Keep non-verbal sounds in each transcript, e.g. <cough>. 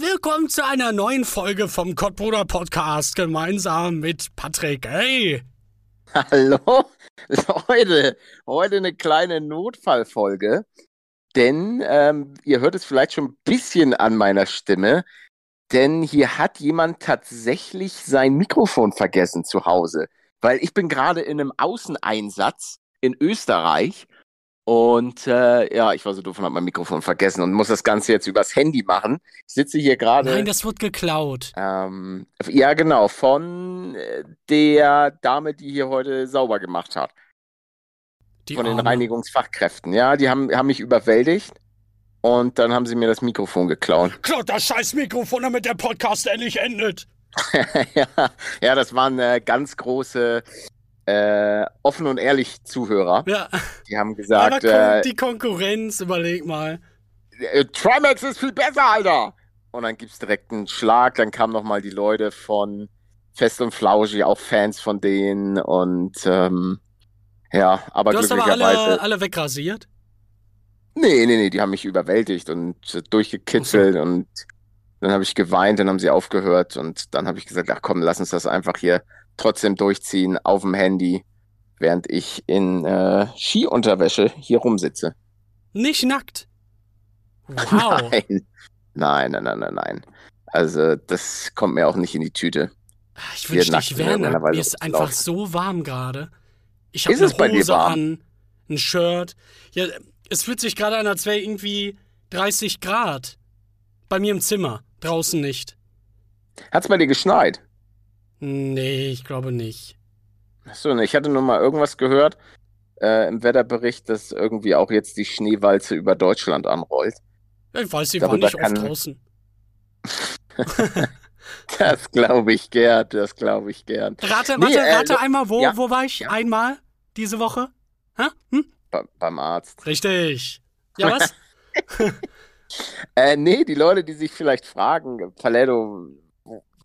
Willkommen zu einer neuen Folge vom Kottbruder Podcast gemeinsam mit Patrick. Hey! Hallo, Leute, heute eine kleine Notfallfolge, denn ähm, ihr hört es vielleicht schon ein bisschen an meiner Stimme, denn hier hat jemand tatsächlich sein Mikrofon vergessen zu Hause, weil ich bin gerade in einem Außeneinsatz in Österreich und äh, ja, ich war so doof und habe mein Mikrofon vergessen und muss das Ganze jetzt übers Handy machen. Ich sitze hier gerade. Nein, das wird geklaut. Ähm, ja, genau, von äh, der Dame, die hier heute sauber gemacht hat. Die von den Arme. Reinigungsfachkräften. Ja, die haben, haben mich überwältigt und dann haben sie mir das Mikrofon geklaut. Klaut das scheiß Mikrofon, damit der Podcast endlich endet. <laughs> ja, ja, das waren äh, ganz große, äh, offen und ehrlich Zuhörer. Ja, Die haben aber gesagt, guck, äh, die Konkurrenz, überleg mal. äh, Trimax ist viel besser, Alter. Und dann gibt's direkt einen Schlag. Dann kamen nochmal die Leute von Fest und Flauschig, auch Fans von denen. Und ähm, ja, aber Du hast aber glücklicherweise. alle, alle wegrasiert. Nee, nee, nee, die haben mich überwältigt und äh, durchgekitzelt und dann habe ich geweint, dann haben sie aufgehört und dann habe ich gesagt, ach komm, lass uns das einfach hier trotzdem durchziehen auf dem Handy, während ich in äh, Skiunterwäsche hier rumsitze. Nicht nackt. <laughs> Wow. Nein. Nein, nein, nein, nein, nein. Also das kommt mir auch nicht in die Tüte. Ich Hier wünschte, ich wäre nackt. Mir ist einfach so warm gerade. Ich habe eine Hose warm? an, ein Shirt. Ja, es fühlt sich gerade an, als wäre irgendwie 30 Grad. Bei mir im Zimmer, draußen nicht. Hat's bei dir geschneit? Nee, ich glaube nicht. Achso, ne, ich hatte nur mal irgendwas gehört äh, im Wetterbericht, dass irgendwie auch jetzt die Schneewalze über Deutschland anrollt. Ich weiß, sie war nicht oft kann- draußen. <laughs> Das glaube ich gern, das glaube ich gern. Rate, Nee, warte, äh, rate einmal, wo, ja, wo war ich ja. einmal diese Woche? Hm? Be beim Arzt. Richtig. Ja, was? <laughs> Äh, nee, die Leute, die sich vielleicht fragen, Paletto,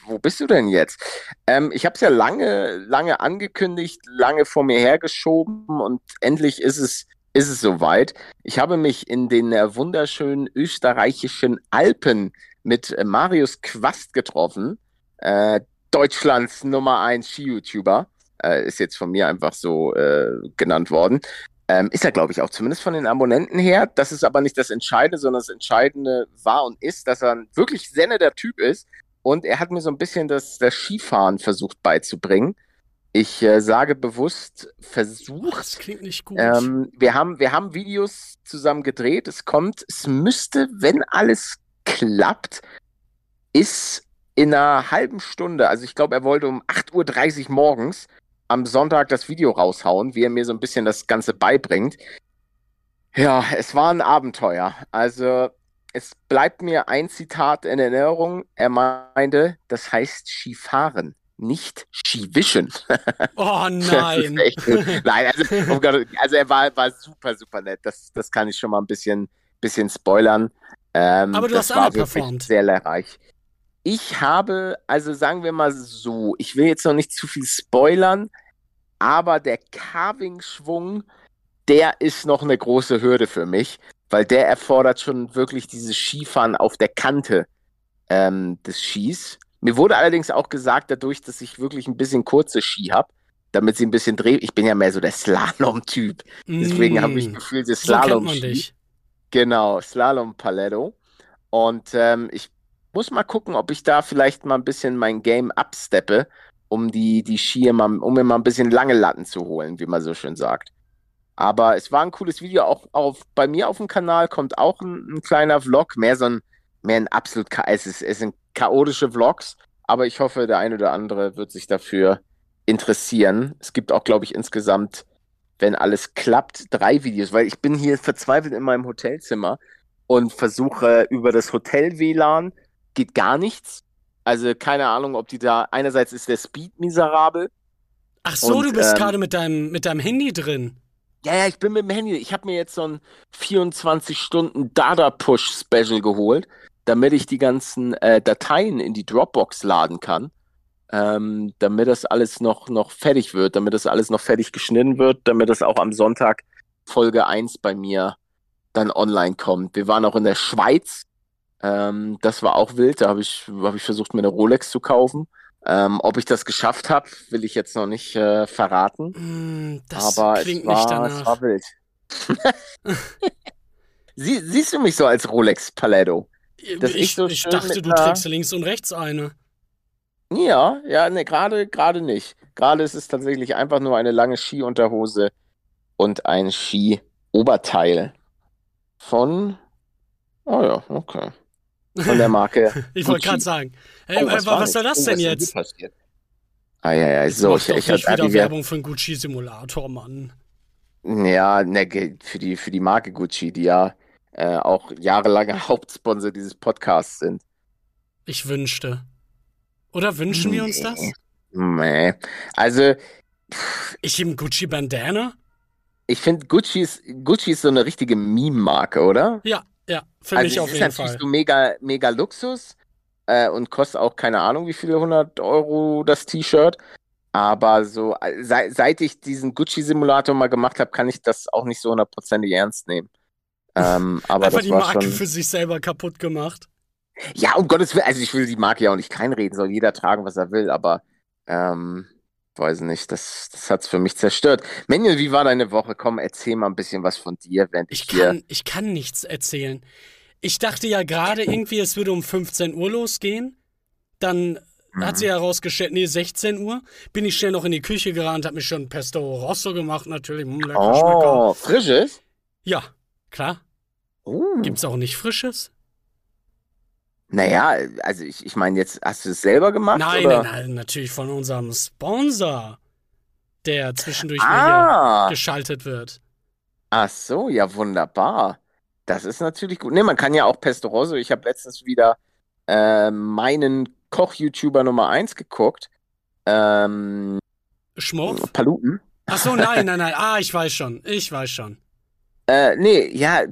wo, bist du denn jetzt? Ähm, ich habe es ja lange, lange angekündigt, lange vor mir hergeschoben und endlich ist es, ist es soweit. Ich habe mich in den äh, wunderschönen österreichischen Alpen mit äh, Marius Quast getroffen, äh, Deutschlands Nummer 1 Ski-YouTuber. Äh, ist jetzt von mir einfach so äh, genannt worden. Ähm, ist er, glaube ich, auch zumindest von den Abonnenten her. Das ist aber nicht das Entscheidende, sondern das Entscheidende war und ist, dass er ein wirklich sehr netter Typ ist. Und er hat mir so ein bisschen das, das Skifahren versucht beizubringen. Ich äh, sage bewusst versucht. Das klingt nicht gut. Ähm, wir, haben, wir haben Videos zusammen gedreht. Es kommt, es müsste, wenn alles klappt, ist in einer halben Stunde, also ich glaube, er wollte um 8.30 Uhr morgens am Sonntag das Video raushauen, wie er mir so ein bisschen das Ganze beibringt. Ja, es war ein Abenteuer. Also es bleibt mir ein Zitat in Erinnerung. Er meinte, das heißt Skifahren, nicht Skiwischen. <laughs> oh nein. echt. <laughs> Nein, also, oh Gott, also er war, war super, super nett. Das, das kann ich schon mal ein bisschen, bisschen spoilern. Ähm, Aber du hast underperformed. wirklich sehr lehrreich. Ich habe, also sagen wir mal so, ich will jetzt noch nicht zu viel spoilern, aber der Carving-Schwung, der ist noch eine große Hürde für mich, weil der erfordert schon wirklich dieses Skifahren auf der Kante ähm, des Skis. Mir wurde allerdings auch gesagt, dadurch, dass ich wirklich ein bisschen kurze Ski habe, damit sie ein bisschen drehen. Ich bin ja mehr so der Slalom-Typ. Deswegen habe ich Mm, gefühlt das so Slalom-Ski. Genau, Slalom Paletto. Und ähm, ich muss mal gucken, ob ich da vielleicht mal ein bisschen mein Game upsteppe, um die, die Skier mal, um mir mal ein bisschen lange Latten zu holen, wie man so schön sagt. Aber es war ein cooles Video. Auch auf, bei mir auf dem Kanal kommt auch ein, ein kleiner Vlog, mehr so ein, mehr ein absolut, es, ist, es sind chaotische Vlogs, aber ich hoffe, der eine oder andere wird sich dafür interessieren. Es gibt auch, glaube ich, insgesamt, wenn alles klappt, drei Videos, weil ich bin hier verzweifelt in meinem Hotelzimmer und versuche über das Hotel WLAN, geht gar nichts. Also keine Ahnung, ob die da, einerseits ist der Speed miserabel. Ach so, Und, du bist ähm, gerade mit deinem, mit deinem Handy drin. Ja, ja, ich bin mit dem Handy. Ich habe mir jetzt so ein 24 Stunden Data Push Special geholt, damit ich die ganzen äh, Dateien in die Dropbox laden kann. Ähm, damit das alles noch, noch fertig wird, damit das alles noch fertig geschnitten wird, damit das auch am Sonntag Folge 1 bei mir dann online kommt. Wir waren auch in der Schweiz. Ähm, das war auch wild. Da habe ich, hab ich versucht, mir eine Rolex zu kaufen. Ähm, ob ich das geschafft habe, will ich jetzt noch nicht äh, verraten. Hm, das aber klingt es war, nicht es danach. war wild. <laughs> Sie, siehst du mich so als Rolex Paletto? ich ich so ich dachte, du einer- trägst links und rechts eine. Ja, ja, ne, gerade gerade nicht. Gerade ist es tatsächlich einfach nur eine lange Skiunterhose und ein Ski-Oberteil von, oh ja, okay, von der Marke. <laughs> Ich wollte Gucci. gerade sagen. Oh, Hey, was, war was soll das oh, denn jetzt? passiert? Ah, ja, ja, Jetzt so, ich, ich hatte wieder Werbung für einen Gucci-Simulator, Mann. Ja, ne, für die, für die Marke Gucci, die ja äh, auch jahrelange <laughs> Hauptsponsor dieses Podcasts sind. Ich wünschte. Oder wünschen wir uns das? Nee. Also, Ich im Gucci-Bandana? ich finde, Gucci ist, Gucci ist so eine richtige Meme-Marke, oder? Ja, ja, für also, mich auf ist jeden natürlich Fall. so mega, mega Luxus äh, und kostet auch keine Ahnung, wie viele hundert Euro das T-Shirt. Aber so, äh, sei, seit ich diesen Gucci-Simulator mal gemacht habe, kann ich das auch nicht so hundertprozentig ernst nehmen. <laughs> Ähm, aber Einfach das die Marke schon. für sich selber kaputt gemacht. Ja, um Gottes Willen, also ich will die Marke ja auch nicht kleinreden, soll jeder tragen, was er will, aber ähm, weiß nicht, das, das hat's für mich zerstört. Manuel, wie war deine Woche? Komm, erzähl mal ein bisschen was von dir, während ich, Ich kann, ich kann nichts erzählen. Ich dachte ja gerade <laughs> irgendwie, es würde um 15 Uhr losgehen. Dann hat Mhm. sie herausgestellt, nee, 16 Uhr. Bin ich schnell noch in die Küche gerannt, hab mir schon Pesto Rosso gemacht, natürlich. Hm, lecker Schmecker. Oh, frisches? Ja, klar. Oh. Gibt's auch nicht Frisches? Naja, also ich, ich meine, jetzt hast du es selber gemacht? Nein, oder? nein, nein, natürlich von unserem Sponsor, der zwischendurch mal Ah, hier geschaltet wird. ach so, ja, wunderbar. Das ist natürlich gut. Ne, man kann ja auch Pesto Rosso. Ich habe letztens wieder äh, meinen Koch-YouTuber Nummer 1 geguckt. Ähm, Schmorf? Paluten. Ach so, nein, nein, nein. <laughs> Ah, ich weiß schon. Ich weiß schon. Äh, nee, ja,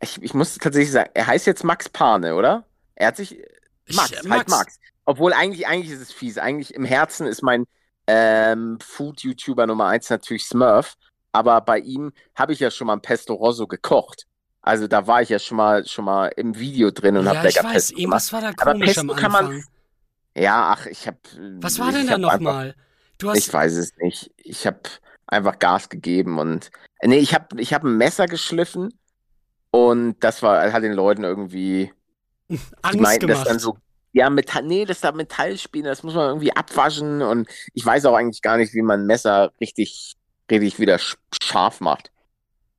ich, ich muss tatsächlich sagen, er heißt jetzt Max Pane, oder? Er hat sich. Ich- Max, äh, halt Max. Obwohl eigentlich, eigentlich ist es fies. Eigentlich im Herzen ist mein ähm, Food-YouTuber Nummer 1 natürlich Smurf. Aber bei ihm habe ich ja schon mal ein Pesto Rosso gekocht. Also da war ich ja schon mal schon mal im Video drin und ja, habe ich lecker weiß, Pesto gemacht. irgendwas war da Aber komisch Pesto am kann man-. Ja, ach, ich habe. Was war denn da nochmal? Du Ich hast. weiß es nicht. Ich habe einfach Gas gegeben und nee, ich habe ich hab ein Messer geschliffen und das war hat den Leuten irgendwie <laughs> Angst meinten das gemacht. dann so ja Metall nee, das da Metallspäne, das muss man irgendwie abwaschen und ich weiß auch eigentlich gar nicht, wie man ein Messer richtig richtig wieder sch scharf macht.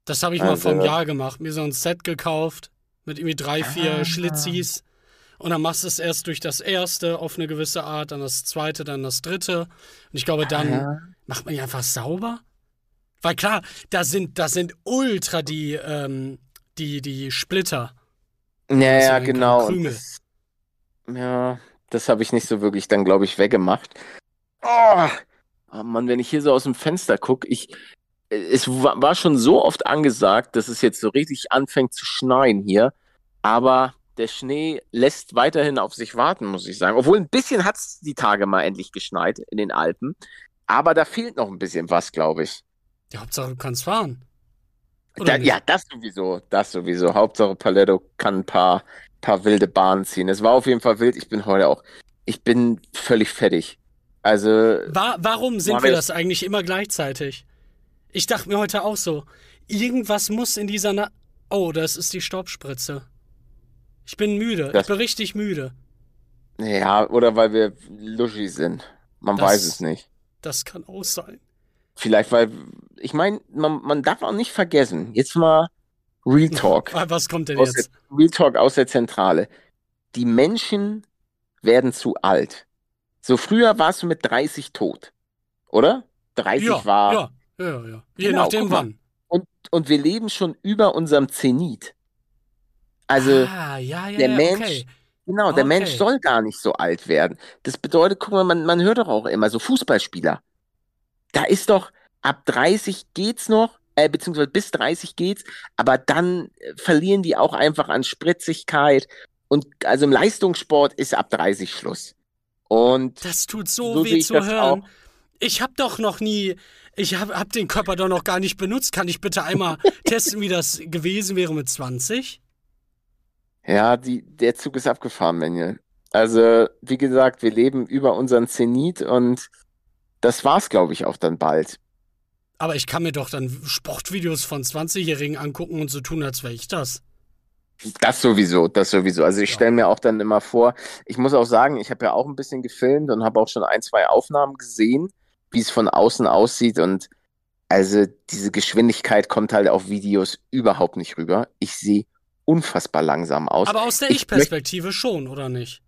Das habe ich mal Also- vor einem Jahr gemacht. Mir so ein Set gekauft mit irgendwie drei, vier Ah. Schlitzis. Und dann machst du es erst durch das erste auf eine gewisse Art, dann das zweite, dann das dritte. Und ich glaube, dann Ja. macht man die einfach sauber. Weil klar, da sind, da sind ultra die, ähm, die, die Splitter. Ja, ja, ein genau. Das, ja, das habe ich nicht so wirklich dann, glaube ich, weggemacht. Oh, oh Mann, wenn ich hier so aus dem Fenster gucke, ich, es wa- war schon so oft angesagt, dass es jetzt so richtig anfängt zu schneien hier. Aber der Schnee lässt weiterhin auf sich warten, muss ich sagen. Obwohl ein bisschen hat es die Tage mal endlich geschneit in den Alpen. Aber da fehlt noch ein bisschen was, glaube ich. Die Hauptsache, du kannst fahren. Da, ja, das sowieso, das sowieso. Hauptsache Paletto kann ein paar, paar wilde Bahnen ziehen. Es war auf jeden Fall wild. Ich bin heute auch, ich bin völlig fertig. Also, Wa warum sind wir das eigentlich immer gleichzeitig? Ich dachte mir heute auch so, irgendwas muss in dieser Na Oh, das ist die Staubspritze. Ich bin müde. Das- ich bin richtig müde. ja, oder weil wir Luschi sind. Man Das- weiß es nicht. Das kann auch sein. Vielleicht, weil, ich meine, man, man darf auch nicht vergessen, jetzt mal Real Talk. <laughs> Was kommt denn aus jetzt? der, Real Talk aus der Zentrale. Die Menschen werden zu alt. So früher warst du mit 30 tot, oder? 30 Ja, war. ja, ja, ja. Je Genau, nachdem wann. Und, und wir leben schon über unserem Zenit. Also ah, ja, ja, der Mensch, okay. genau, der Mensch Okay. soll gar nicht so alt werden. Das bedeutet, guck mal, man, man hört doch auch immer so Fußballspieler. Da ist doch ab 30 geht's noch, äh, beziehungsweise bis 30 geht's, aber dann äh, verlieren die auch einfach an Spritzigkeit. Und also im Leistungssport ist ab 30 Schluss. Und Das tut so, So weh zu hören. auch. Ich hab doch noch nie, ich hab, hab den Körper doch noch gar nicht benutzt. Kann ich bitte einmal <laughs> testen, wie das gewesen wäre mit 20? ja, die, der Zug ist abgefahren, Manuel. Also, wie gesagt, wir leben über unseren Zenit und das war's, glaube ich, auch dann bald. Aber ich kann mir doch dann Sportvideos von 20-Jährigen angucken und so tun, als wäre ich das. Das sowieso, das sowieso. Also ich Ja. stelle mir auch dann immer vor, ich muss auch sagen, ich habe ja auch ein bisschen gefilmt und habe auch schon ein, zwei Aufnahmen gesehen, wie es von außen aussieht und also diese Geschwindigkeit kommt halt auf Videos überhaupt nicht rüber. Ich sehe unfassbar langsam aus. Aber aus der Ich Ich-Perspektive schon, oder nicht?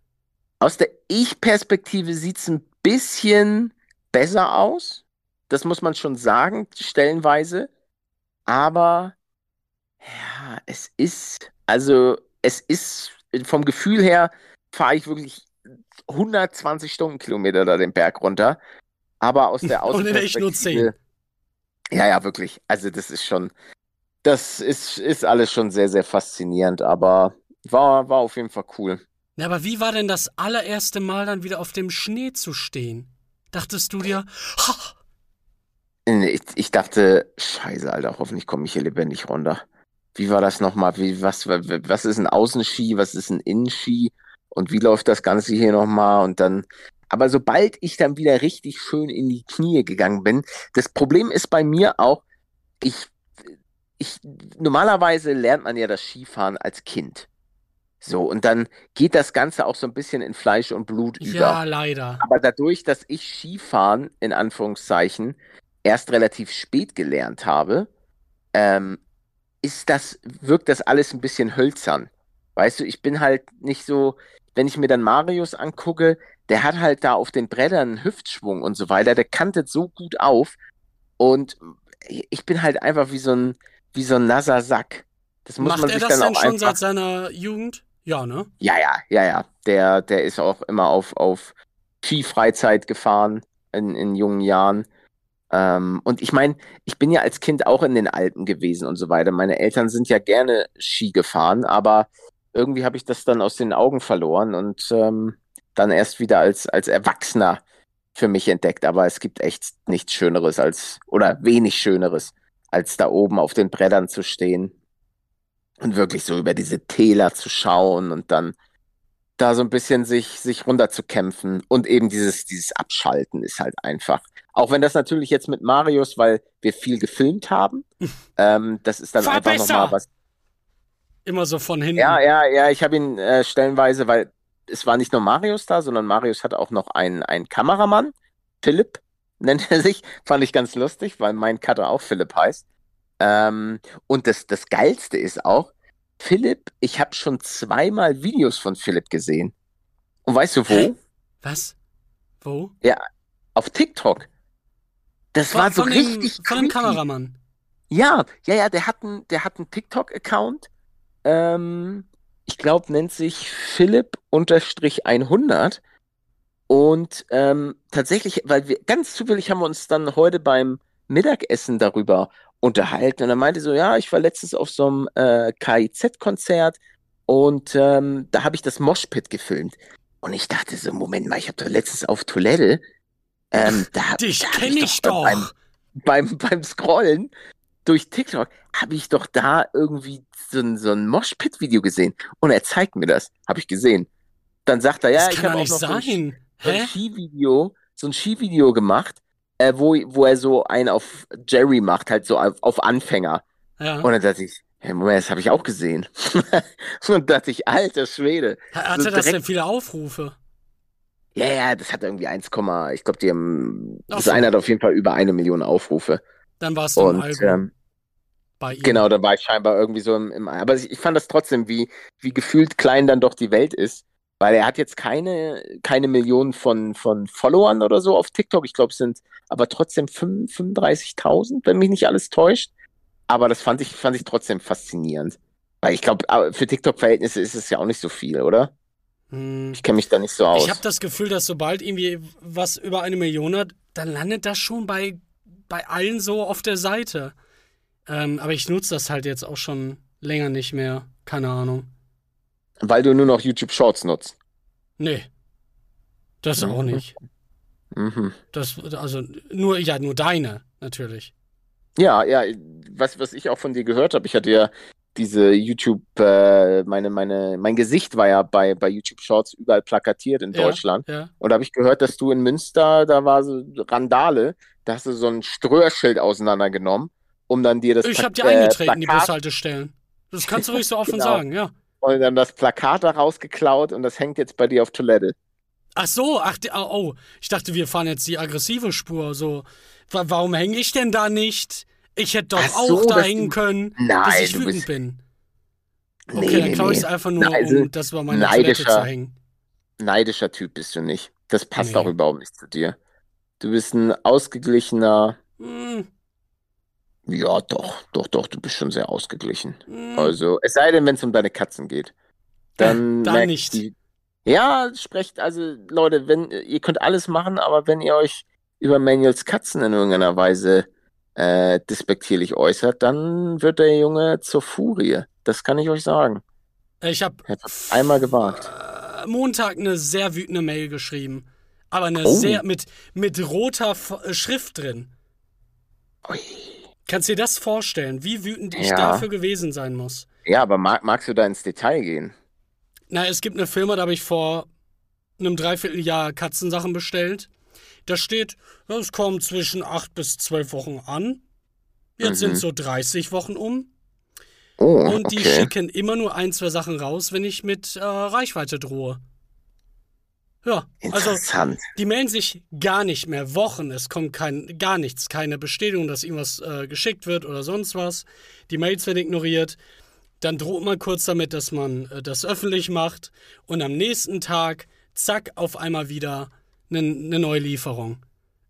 Aus der Ich-Perspektive sieht es ein bisschen besser aus. Das muss man schon sagen, stellenweise. Aber ja, es ist, also es ist vom Gefühl her, fahre ich wirklich 120 Stundenkilometer da den Berg runter. Aber aus der <laughs> Und in nur Außenperspektive. Ja, ja, wirklich. Also das ist schon, das ist, ist alles schon sehr, sehr faszinierend. Aber war, war auf jeden Fall cool. Na, aber wie war denn das allererste Mal dann wieder auf dem Schnee zu stehen? Dachtest du dir, Ich, ich dachte, scheiße, Alter, hoffentlich komme ich hier lebendig runter. Wie war das nochmal? Wie, was, was ist ein Außenski? Was ist ein Innenski? Und wie läuft das Ganze hier nochmal? Und dann, aber sobald ich dann wieder richtig schön in die Knie gegangen bin, das Problem ist bei mir auch, ich, ich, normalerweise lernt man ja das Skifahren als Kind. So, und dann geht das Ganze auch so ein bisschen in Fleisch und Blut über. ja, leider. Aber dadurch, dass ich Skifahren in Anführungszeichen erst relativ spät gelernt habe, ähm, ist das, wirkt das alles ein bisschen hölzern. Weißt du, ich bin halt nicht so, wenn ich mir dann Marius angucke, der hat halt da auf den Brettern einen Hüftschwung und so weiter, der kantet so gut auf und ich bin halt einfach wie so ein, wie so ein nasser Sack. Das muss Macht man er sich das dann denn auch schon seit seiner Jugend? Ja, ne? ja, ja, ja, ja. Der, der ist auch immer auf, auf Skifreizeit gefahren in, in jungen Jahren. Ähm, und ich meine, ich bin ja als Kind auch in den Alpen gewesen und so weiter. Meine Eltern sind ja gerne Ski gefahren, aber irgendwie habe ich das dann aus den Augen verloren und ähm, dann erst wieder als, als Erwachsener für mich entdeckt. Aber es gibt echt nichts Schöneres als, oder wenig Schöneres, als da oben auf den Brettern zu stehen und wirklich so über diese Täler zu schauen und dann da so ein bisschen sich, sich runterzukämpfen und eben dieses, dieses Abschalten ist halt einfach. Auch wenn das natürlich jetzt mit Marius, weil wir viel gefilmt haben, <laughs> ähm, das ist dann Fahr einfach nochmal was. Immer so von hinten. Ja, ja, ja, ich habe ihn äh, stellenweise, weil es war nicht nur Marius da, sondern Marius hat auch noch einen, einen Kameramann, Philipp nennt er sich, fand ich ganz lustig, weil mein Cutter auch Philipp heißt. Ähm, und das, das Geilste ist auch, Philipp, ich habe schon zweimal Videos von Philipp gesehen. Und weißt du wo? Hä? Was? Wo? Auf TikTok. Das Von, war so von dem, richtig von dem. Kameramann. Ja, ja, ja, der hat einen, der hat einen TikTok-Account. Ähm, ich glaube, nennt sich Philipp-100. Und ähm, tatsächlich, weil wir ganz zufällig haben wir uns dann heute beim Mittagessen darüber unterhalten. Und er meinte so, ja, ich war letztens auf so einem äh, KIZ-Konzert und ähm, da habe ich das Moshpit gefilmt. Und ich dachte so, Moment mal, ich habe doch letztens auf Toilette, ähm, da, Dich da hab kenn ich doch. Beim, beim, beim Scrollen durch TikTok habe ich doch da irgendwie so ein, so ein Moshpit-Video gesehen. Und er zeigt mir das. Habe ich gesehen. Dann sagt er, ja, ich kann habe auch noch so ein, sein. so ein? Skivideo, so ein Skivideo gemacht, äh, wo, wo er so einen auf Jerry macht, halt so auf, auf Anfänger. Ja. Und dann dachte ich, hey, Moment, das habe ich auch gesehen. <laughs> Und dachte ich, alter Schwede. Hatte so das denn viele Aufrufe? Ja, ja, das hat irgendwie 1, ich glaube, die haben, Ach das so. eine hat auf jeden Fall über eine Million Aufrufe. Dann warst du im Und Album ähm, bei ihm. Genau, da war ich scheinbar irgendwie so im, im aber ich, ich fand das trotzdem, wie, wie gefühlt klein dann doch die Welt ist, weil er hat jetzt keine, keine Millionen von, von Followern oder so auf TikTok. Ich glaube, es sind aber trotzdem 5 35.000, wenn mich nicht alles täuscht. Aber das fand ich, fand ich trotzdem faszinierend. Weil ich glaube, für TikTok-Verhältnisse ist es ja auch nicht so viel, oder? Hm. Ich kenne mich da nicht so aus. Ich habe das Gefühl, dass sobald irgendwie was über eine Million hat, dann landet das schon bei, bei allen so auf der Seite. Ähm, aber ich nutze das halt jetzt auch schon länger nicht mehr. Keine Ahnung. Weil du nur noch YouTube Shorts nutzt. Nee. Das Mhm. auch nicht. Mhm. Das, also nur, ja, nur deine, natürlich. Ja, ja, was, was ich auch von dir gehört habe, ich hatte ja diese YouTube, äh, meine, meine, mein Gesicht war ja bei, bei YouTube Shorts überall plakatiert in Ja, Deutschland. Ja. Und da habe ich gehört, dass du in Münster, da war so Randale, da hast du so ein Ströhrschild auseinandergenommen, um dann dir das Ich habe dir äh, eingetreten, die Plakat Bushaltestellen. Das kannst du ruhig so offen Genau. sagen, ja. Und dann das Plakat da rausgeklaut und das hängt jetzt bei dir auf Toilette. Ach so, ach, oh, oh, ich dachte, wir fahren jetzt die aggressive Spur. So, Wa- warum hänge ich denn da nicht? Ich hätte doch so, auch da dass hängen du- können, Nein, bis ich wütend bist- bin. Nee, Okay, dann nee, klaue ich es einfach nur, Na, also, um das bei meiner Toilette neidischer- zu hängen. Neidischer Typ bist du nicht. Das passt Nee. auch überhaupt nicht zu dir. Du bist ein ausgeglichener, Hm, ja, doch, doch, doch, du bist schon sehr ausgeglichen. hm. Also, es sei denn, wenn es um deine Katzen geht. Dann, <laughs> Dann nicht. Die, ja, sprecht, also, Leute, wenn, ihr könnt alles machen, aber wenn ihr euch über Manuels Katzen in irgendeiner Weise äh, despektierlich äußert, dann wird der Junge zur Furie. Das kann ich euch sagen. Ich habe einmal gewagt. Montag eine sehr wütende Mail geschrieben. Aber eine Oh. sehr mit, mit roter äh, Schrift drin. Ui. Kannst dir das vorstellen, wie wütend ich Ja. dafür gewesen sein muss? Ja, aber mag, magst du da ins Detail gehen? Na, es gibt eine Firma, da habe ich vor einem Dreivierteljahr Katzensachen bestellt. Da steht, es kommt zwischen acht bis zwölf Wochen an. Jetzt Mhm. sind so 30 Wochen um. Oh, Und die okay. schicken immer nur ein, zwei Sachen raus, wenn ich mit äh, Reichweite drohe. Ja, also die melden sich gar nicht mehr. Wochen, es kommt kein, gar nichts. Keine Bestätigung, dass irgendwas äh, geschickt wird oder sonst was. Die Mails werden ignoriert. Dann droht man kurz damit, dass man äh, das öffentlich macht. Und am nächsten Tag, zack, auf einmal wieder eine ne neue Lieferung.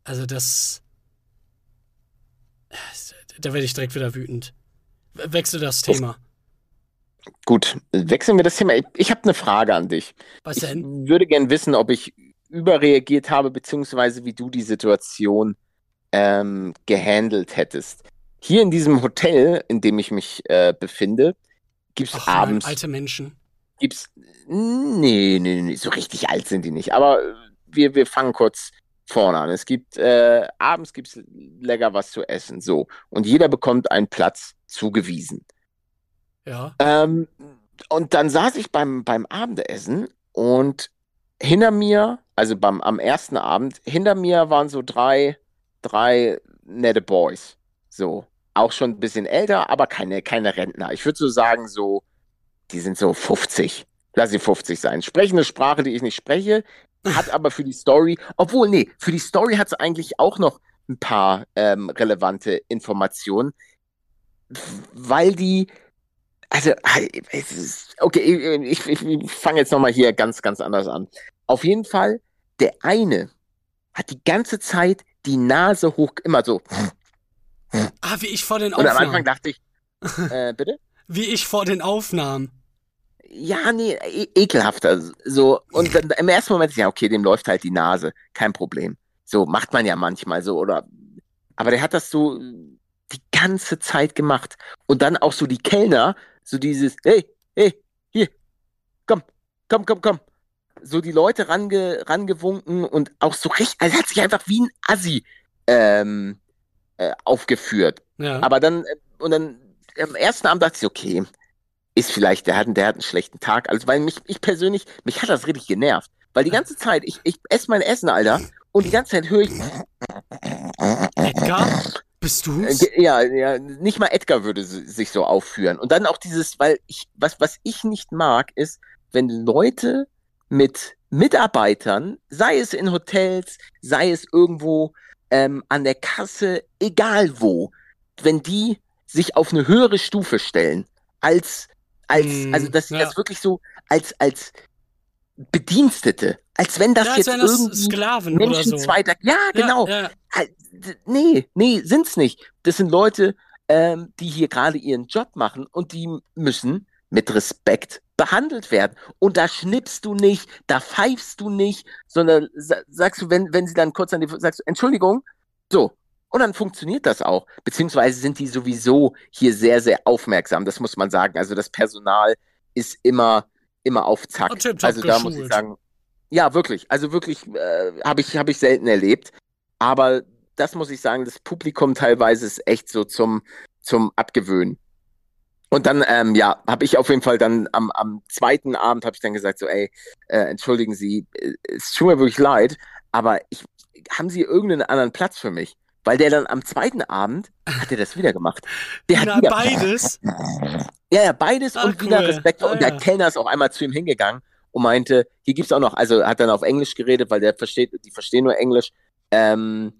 Also das. Da werde ich direkt wieder wütend. We- Wechsel das Thema. Gut, wechseln wir das Thema. Ich, ich habe eine Frage an dich. Was Ich denn? würde gern wissen, ob ich überreagiert habe, beziehungsweise wie du die Situation ähm, gehandelt hättest. Hier in diesem Hotel, in dem ich mich äh, befinde, gibt es Ach, nein, abends, alte Menschen. gibt's, nee, nee, nee, so richtig alt sind die nicht, aber wir, wir fangen kurz vorne an. Es gibt, äh, abends gibt's lecker was zu essen, so. Und jeder bekommt einen Platz zugewiesen. Ja. Ähm, und dann saß ich beim, beim Abendessen und hinter mir, also beim, am ersten Abend, hinter mir waren so drei, drei nette Boys. So. Auch schon ein bisschen älter, aber keine, keine Rentner. Ich würde so sagen, so, die sind so 50. Lass sie 50 sein. Sprechen eine Sprache, die ich nicht spreche, <laughs> hat aber für die Story, obwohl, nee, für die Story hat es eigentlich auch noch ein paar ähm, relevante Informationen, weil die, also, okay, ich, ich, ich fange jetzt nochmal hier ganz, ganz anders an. Auf jeden Fall, der eine hat die ganze Zeit die Nase hoch, immer so. Ah, wie ich vor den Und am Anfang Aufnahmen. dachte ich, <laughs> äh, bitte? Wie ich vor den Aufnahmen. Ja, nee, e ekelhafter. So. Und dann im ersten Moment, ja, okay, dem läuft halt die Nase. Kein Problem. So, macht man ja manchmal so, oder. Aber der hat das so die ganze Zeit gemacht. Und dann auch so die Kellner, so dieses, hey, hey, hier, komm, komm, komm, komm. So die Leute range, rangewunken und auch so richtig, also er hat sich einfach wie ein Assi ähm, äh, aufgeführt. Ja. Aber dann, äh, und dann am ersten Abend dachte ich, okay, ist vielleicht, der hat, der hat einen schlechten Tag. Also, weil mich, ich persönlich, mich hat das richtig genervt. Weil die ganze Zeit, ich, ich esse mein Essen, Alter, und die ganze Zeit höre ich, Edgar, bist äh, du's? ge- ja, ja, nicht mal Edgar würde si- sich so aufführen. Und dann auch dieses, weil ich, was, was ich nicht mag, ist, wenn Leute mit Mitarbeitern, sei es in Hotels, sei es irgendwo ähm, an der Kasse, egal wo, wenn die sich auf eine höhere Stufe stellen, als, als, also dass sie ja. das wirklich so als, als Bedienstete, als wenn das ja, als jetzt wären das irgendwie Sklaven oder Menschen so. zweiter, ja, genau, Ja. Halt, Nee, nee, sind's nicht. Das sind Leute, ähm, die hier gerade ihren Job machen und die müssen mit Respekt behandelt werden. Und da schnippst du nicht, da pfeifst du nicht, sondern sagst du, wenn, wenn sie dann kurz an die, sagst du, Entschuldigung, so. Und dann funktioniert das auch. Beziehungsweise sind die sowieso hier sehr, sehr aufmerksam. Das muss man sagen. Also das Personal ist immer, immer auf Zack. Also da muss ich sagen, ja, wirklich. Also wirklich äh, habe ich, hab ich selten erlebt. Aber das muss ich sagen, das Publikum teilweise ist echt so zum, zum Abgewöhnen. Und dann, ähm, ja, habe ich auf jeden Fall dann am, am zweiten Abend habe ich dann gesagt, so, ey, äh, entschuldigen Sie, äh, es tut mir wirklich leid, aber ich, haben Sie irgendeinen anderen Platz für mich? Weil der dann am zweiten Abend hat er das wieder gemacht. Der Na, hat wieder, beides? <laughs> Ja, ja, beides Ach, und cool. wieder Respekt. Ah, und der ja. Kellner ist auch einmal zu ihm hingegangen und meinte, hier gibt's auch noch, also hat dann auf Englisch geredet, weil der versteht, die verstehen nur Englisch. Ähm,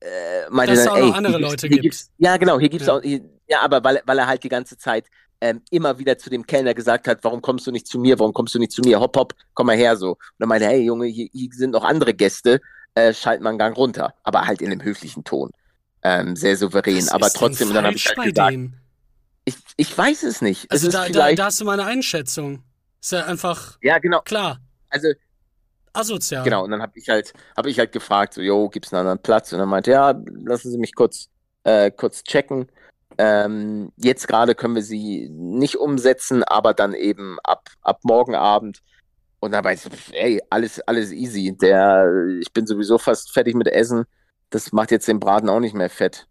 äh, meinte Dass dann, es auch ey, noch andere hier Leute hier gibt. ja, genau, hier gibt's Ja. auch, hier, ja, aber weil, weil er halt die ganze Zeit ähm, immer wieder zu dem Kellner gesagt hat, warum kommst du nicht zu mir, warum kommst du nicht zu mir, hopp, hopp, komm mal her so. Und dann meinte, hey Junge, hier, hier sind noch andere Gäste, äh, schalt mal einen Gang runter. Aber halt in einem höflichen Ton. Ähm, sehr souverän, Was aber trotzdem, und dann habe ich halt gesagt, dem? Ich, ich weiß es nicht. Also es da, da, da hast du meine Einschätzung. Ist ja einfach ja genau, klar. also Asozial. Genau, und dann habe ich halt, habe ich halt gefragt, so, yo, gibt's einen anderen Platz? Und dann meinte, ja, lassen Sie mich kurz, äh, kurz checken. Ähm, jetzt gerade können wir sie nicht umsetzen, aber dann eben ab, ab morgen Abend. Und dann weiß ich, ey, alles, alles easy. Der, ich bin sowieso fast fertig mit Essen. Das macht jetzt den Braten auch nicht mehr fett.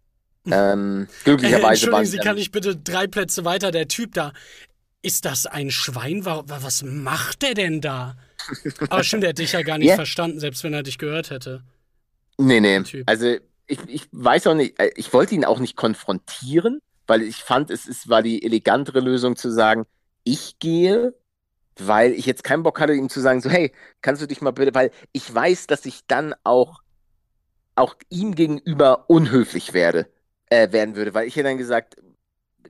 Ähm, Äh, glücklicherweise Entschuldigen waren Sie, kann ich bitte drei Plätze weiter, der Typ da. Ist das ein Schwein? Wa- wa- Was macht der denn da? <laughs> Aber stimmt, der hat dich ja gar nicht Ja. verstanden, selbst wenn er dich gehört hätte. Nee, nee. Also ich, ich weiß auch nicht, äh, ich wollte ihn auch nicht konfrontieren, weil ich fand, es ist, war die elegantere Lösung zu sagen, ich gehe, weil ich jetzt keinen Bock hatte, ihm zu sagen, so, hey, kannst du dich mal bitte, weil ich weiß, dass ich dann auch, auch ihm gegenüber unhöflich werde, äh, werden würde, weil ich hätte dann gesagt,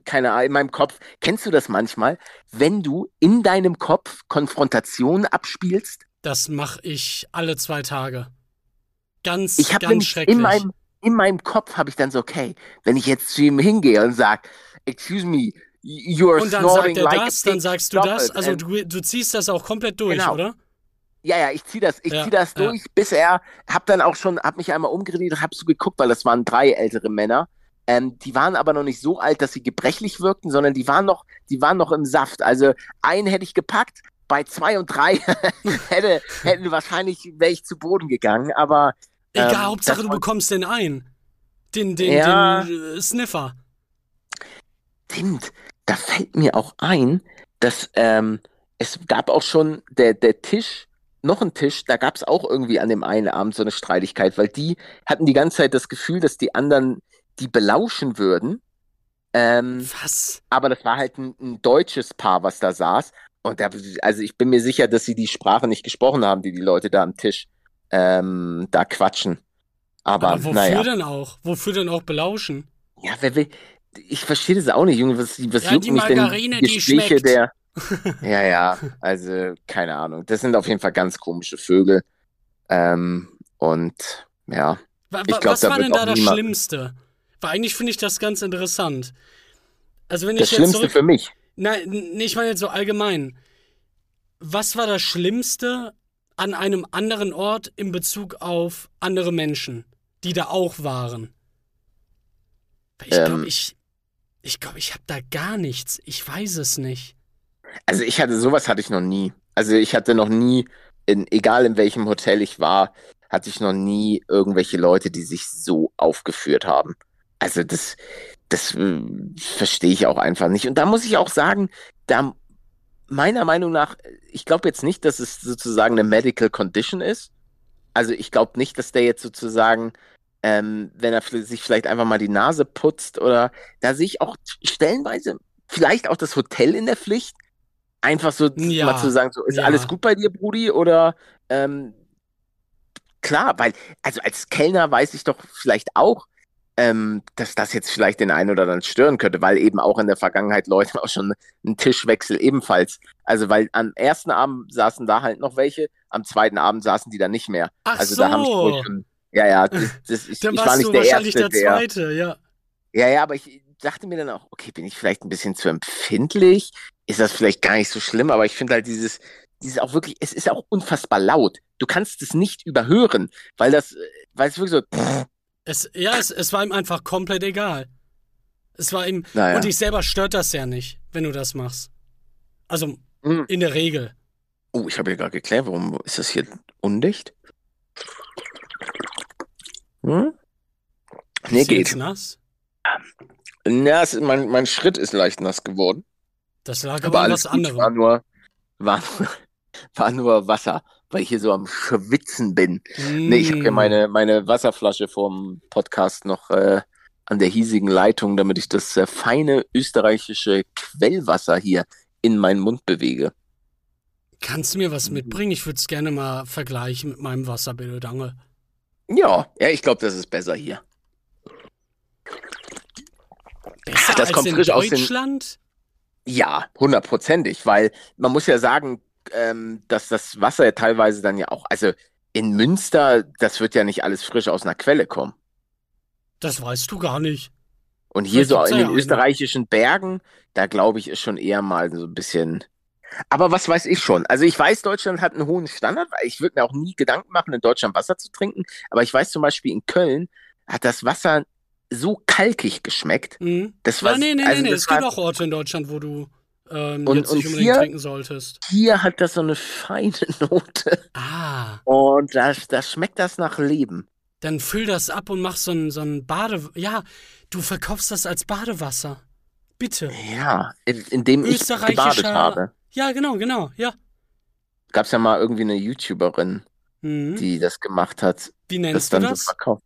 keine Ahnung, in meinem Kopf, kennst du das manchmal, wenn du in deinem Kopf Konfrontationen abspielst? Das mache ich alle zwei Tage. Ganz, Ich ganz nämlich schrecklich. in meinem, in meinem Kopf habe ich dann so, okay, wenn ich jetzt zu ihm hingehe und sage, excuse me, you are Und dann sagt er like das, dann sagst du das. Also du, du ziehst das auch komplett durch, Genau. oder? ja, ja, ich zieh das, ich Ja, zieh das ja. durch, bis er, hab dann auch schon, hab mich einmal umgedreht, hab so geguckt, weil das waren drei ältere Männer. Ähm, die waren aber noch nicht so alt, dass sie gebrechlich wirkten, sondern die waren noch, die waren noch im Saft. Also einen hätte ich gepackt, bei zwei und drei <laughs> hätte, hätten wahrscheinlich wäre ich zu Boden gegangen, aber Egal, ähm, Hauptsache das du bekommst den ein. Den, den, Ja. den äh, Sniffer. Stimmt, da fällt mir auch ein, dass ähm, es gab auch schon der, der Tisch, noch ein Tisch, da gab es auch irgendwie an dem einen Abend so eine Streitigkeit, weil die hatten die ganze Zeit das Gefühl, dass die anderen die belauschen würden. Ähm, Was? aber das war halt ein, ein deutsches Paar, was da saß. Und da, also ich bin mir sicher, dass sie die Sprache nicht gesprochen haben, die die Leute da am Tisch ähm, da quatschen. Aber, Aber wofür naja. denn auch? Wofür denn auch belauschen? Ja, wer will. Ich verstehe das auch nicht, Junge. Was, was Ja, juckt die mich denn Margarine, die Gespräche schmeckt. der. <laughs> Ja, ja, also keine Ahnung. Das sind auf jeden Fall ganz komische Vögel. Ähm, und ja, Wa Ich glaub, was war denn da das Schlimmste? Weil eigentlich finde ich das ganz interessant. Also wenn das ich jetzt Schlimmste zurück... für mich. Nein, nee, ich meine jetzt so allgemein. Was war das Schlimmste an einem anderen Ort in Bezug auf andere Menschen, die da auch waren? Ich glaube, Ähm. ich, ich glaube, ich habe da gar nichts. Ich weiß es nicht. Also ich hatte sowas hatte ich noch nie. Also ich hatte noch nie, in, egal in welchem Hotel ich war, hatte ich noch nie irgendwelche Leute, die sich so aufgeführt haben. Also das, das äh, verstehe ich auch einfach nicht. Und da muss ich auch sagen, da meiner Meinung nach, ich glaube jetzt nicht, dass es sozusagen eine Medical Condition ist. Also ich glaube nicht, dass der jetzt sozusagen, ähm, wenn er sich vielleicht einfach mal die Nase putzt oder da sehe ich auch stellenweise vielleicht auch das Hotel in der Pflicht, einfach so Ja, mal zu sagen, so ist ja. alles gut bei dir, Brudi? Oder ähm, klar, weil, also als Kellner weiß ich doch vielleicht auch, ähm, dass das jetzt vielleicht den einen oder anderen stören könnte, weil eben auch in der Vergangenheit Leute <laughs> auch schon einen Tischwechsel ebenfalls. Also weil am ersten Abend saßen da halt noch welche, am zweiten Abend saßen die dann nicht mehr. Ach Also so. da haben wohl schon, ja, ja, das, das, ich, Dann ich war nicht du der wahrscheinlich Erste, der der, Zweite, ja. ja, ja, aber ich dachte mir dann auch, okay, bin ich vielleicht ein bisschen zu empfindlich? ist das vielleicht gar nicht so schlimm, aber ich finde halt dieses, dieses auch wirklich, es ist auch unfassbar laut. Du kannst es nicht überhören, weil das, weil es wirklich so. Es, ja, es, es war ihm einfach komplett egal. Es war ihm. Naja. Und dich selber stört das ja nicht, wenn du das machst. Also Hm. in der Regel. Oh, ich habe ja gerade geklärt, warum ist das hier undicht? Hm? Nee, Ist geht. nass? Ja, es, ist- mein, mein Schritt ist leicht nass geworden. Das lag Aber aber an alles was gut, war anderem. nur, war, <laughs> war nur Wasser, weil ich hier so am Schwitzen bin. Nee, ich habe hier Mm. meine, meine Wasserflasche vom Podcast noch äh, an der hiesigen Leitung, damit ich das äh, feine österreichische Quellwasser hier in meinen Mund bewege. Kannst du mir was mitbringen? Ich würde es gerne mal vergleichen mit meinem Wasser, bitte, danke. Ja, ja, ich glaube, das ist besser hier. Besser Das als kommt in frisch aus den- Deutschland? Ja, hundertprozentig, weil man muss ja sagen, ähm, dass das Wasser ja teilweise dann ja auch, also in Münster, das wird ja nicht alles frisch aus einer Quelle kommen. Das weißt du gar nicht. Und hier so in den ja österreichischen Bergen, da glaube ich, ist schon eher mal so ein bisschen. Aber was weiß ich schon? Also ich weiß, Deutschland hat einen hohen Standard, weil ich würde mir auch nie Gedanken machen, in Deutschland Wasser zu trinken. Aber ich weiß zum Beispiel in Köln hat das Wasser so kalkig geschmeckt. Mhm. Das Ja, war, nee, nee, also nee, nee. Es gibt auch Orte in Deutschland, wo du ähm, Und- jetzt und nicht unbedingt hier- trinken solltest. hier hat das so eine feine <laughs> Note. Ah, Und da, da schmeckt das nach Leben. dann füll das ab und mach so ein, so ein Bade... Ja, du verkaufst das als Badewasser. Bitte. Ja, in, in dem ich gebadet habe. Ja, genau, genau, ja. Gab es ja mal irgendwie eine YouTuberin, Mhm. die das gemacht hat. Wie das nennst du dann so das? verkauft.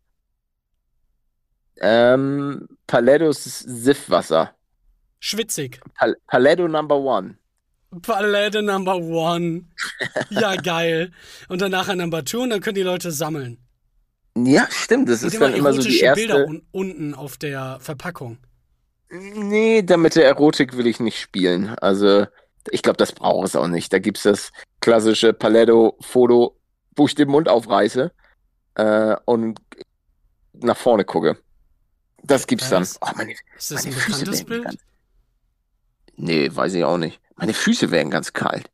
Ähm, Palettos Siffwasser. Schwitzig. Pal Paletto Number One. Palette Number One. Ja, geil. Und danach ein Number Two und dann können die Leute sammeln. Ja, stimmt. Das Und ist dann immer so die erotische Bilder erste. un unten auf der Verpackung. Nee, damit der Erotik will ich nicht spielen. Also, ich glaube, das braucht es auch nicht. Da gibt's das klassische Paletto-Foto, wo ich den Mund aufreiße äh, und nach vorne gucke. Das gibt's dann. Was? Oh, meine, Ist das meine ein bekanntes Bild? ganz. Nee, weiß ich auch nicht. Meine Füße werden ganz kalt.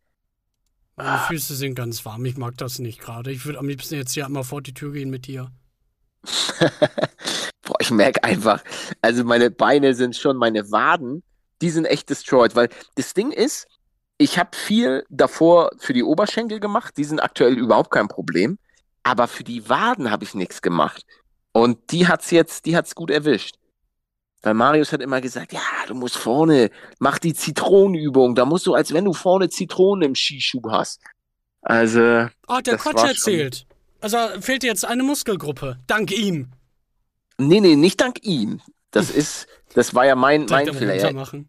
Meine Ah. Füße sind ganz warm. Ich mag das nicht gerade. Ich würde am liebsten jetzt hier einmal vor die Tür gehen mit dir. <laughs> Boah, ich merke einfach, also meine Beine sind schon, meine Waden, die sind echt destroyed, weil das Ding ist, ich habe viel davor für die Oberschenkel gemacht, die sind aktuell überhaupt kein Problem, aber für die Waden habe ich nichts gemacht. Und die hat's jetzt, die hat's gut erwischt. Weil Marius hat immer gesagt, ja, du musst vorne, mach die Zitronenübung, da musst du, als wenn du vorne Zitronen im Skischuh hast. Also, Oh, der Quatsch erzählt. Also fehlt dir jetzt eine Muskelgruppe. Dank ihm. nee, nee, nicht dank ihm. Das <laughs> ist, das war ja mein, mein Fehler. Er, machen.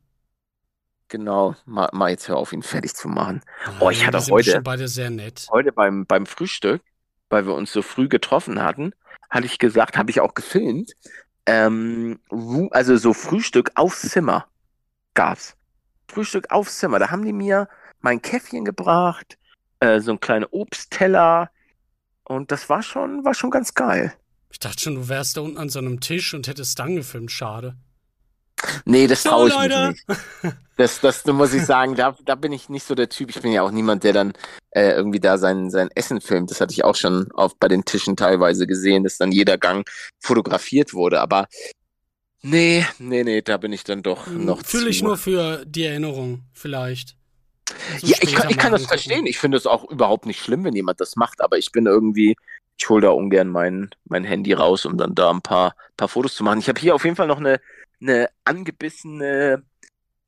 Genau, mal, mal jetzt hör auf, ihn fertig zu machen. Oh, ich hatte heute- schon beide sehr nett. Heute beim, beim Frühstück, weil wir uns so früh getroffen hatten, hatte ich gesagt, habe ich auch gefilmt, ähm, also so Frühstück aufs Zimmer gab's. Frühstück aufs Zimmer. Da haben die mir mein Käffchen gebracht, äh, so ein kleiner Obstteller und das war schon, war schon ganz geil. Ich dachte schon, du wärst da unten an so einem Tisch und hättest dann gefilmt. Schade. Nee, das traue ich Leute. mich nicht. Das, das da muss ich sagen, da, da bin ich nicht so der Typ. Ich bin ja auch niemand, der dann äh, irgendwie da sein, sein Essen filmt. Das hatte ich auch schon auf, bei den Tischen teilweise gesehen, dass dann jeder Gang fotografiert wurde. Aber nee, nee, nee, da bin ich dann doch noch Fühle Hm, ich zu. nur für die Erinnerung, vielleicht. So ja, ich kann, ich kann das verstehen. Ich finde es auch überhaupt nicht schlimm, wenn jemand das macht. Aber ich bin irgendwie, ich hole da ungern mein, mein Handy raus, um dann da ein paar, paar Fotos zu machen. Ich habe hier auf jeden Fall noch eine, eine angebissene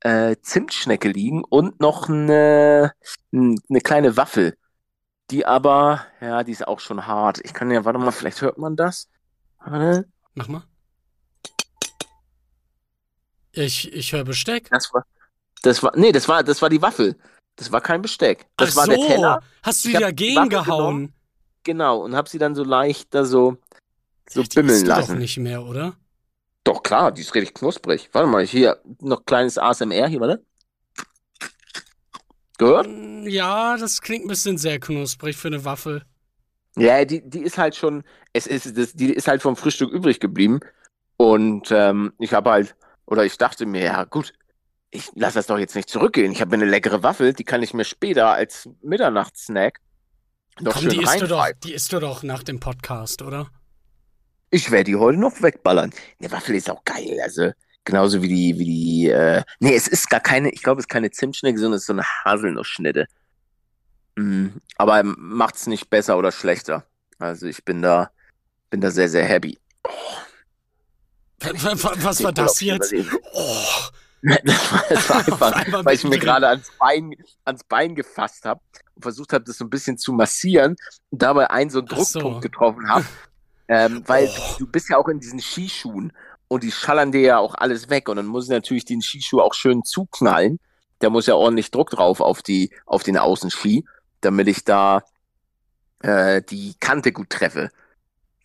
äh, Zimtschnecke liegen und noch eine, eine kleine Waffel. Die aber, ja, die ist auch schon hart. Ich kann ja, warte mal, vielleicht hört man das. Warte. Mach mal. Ich, ich höre Besteck. Das war, das war, nee, das war, das war die Waffel. Das war kein Besteck. Das Ach war so, der Teller. hast du die die dagegen gehauen? Genau. Und hab sie dann so leicht da so, so Die bimmeln isst du lassen. doch nicht mehr, oder? Doch, klar, die ist richtig knusprig. Warte mal, hier noch kleines ASMR hier, warte. Gehört? Mm, Ja, das klingt ein bisschen sehr knusprig für eine Waffel. Ja, die, die ist halt schon, es ist, das, die ist halt vom Frühstück übrig geblieben. Und ähm, ich habe halt, oder ich dachte mir, ja gut, ich lasse das doch jetzt nicht zurückgehen. Ich habe mir eine leckere Waffel, die kann ich mir später als Mitternachtssnack noch Komm, schön die isst, du doch, die isst du doch nach dem Podcast, oder? Ich werde die heute noch wegballern. Eine Waffel ist auch geil, also genauso wie die, wie die, äh, nee, es ist gar keine, ich glaube, es ist keine Zimtschnecke, sondern es ist so eine Haselnussschnitte. Mm, aber macht's nicht besser oder schlechter. Also ich bin da, bin da sehr, sehr happy. Oh. Was, war das jetzt? Oh. Das war, das <laughs> war einfach, weil ich mir gerade ans Bein, ans Bein gefasst habe und versucht habe, das so ein bisschen zu massieren und dabei einen so einen Druckpunkt so. getroffen habe. <laughs> Ähm, weil oh. du bist ja auch in diesen Skischuhen und die schallern dir ja auch alles weg und dann muss ich natürlich den Skischuh auch schön zuknallen. Da muss ja ordentlich Druck drauf auf die, auf den Außenski, damit ich da äh, die Kante gut treffe,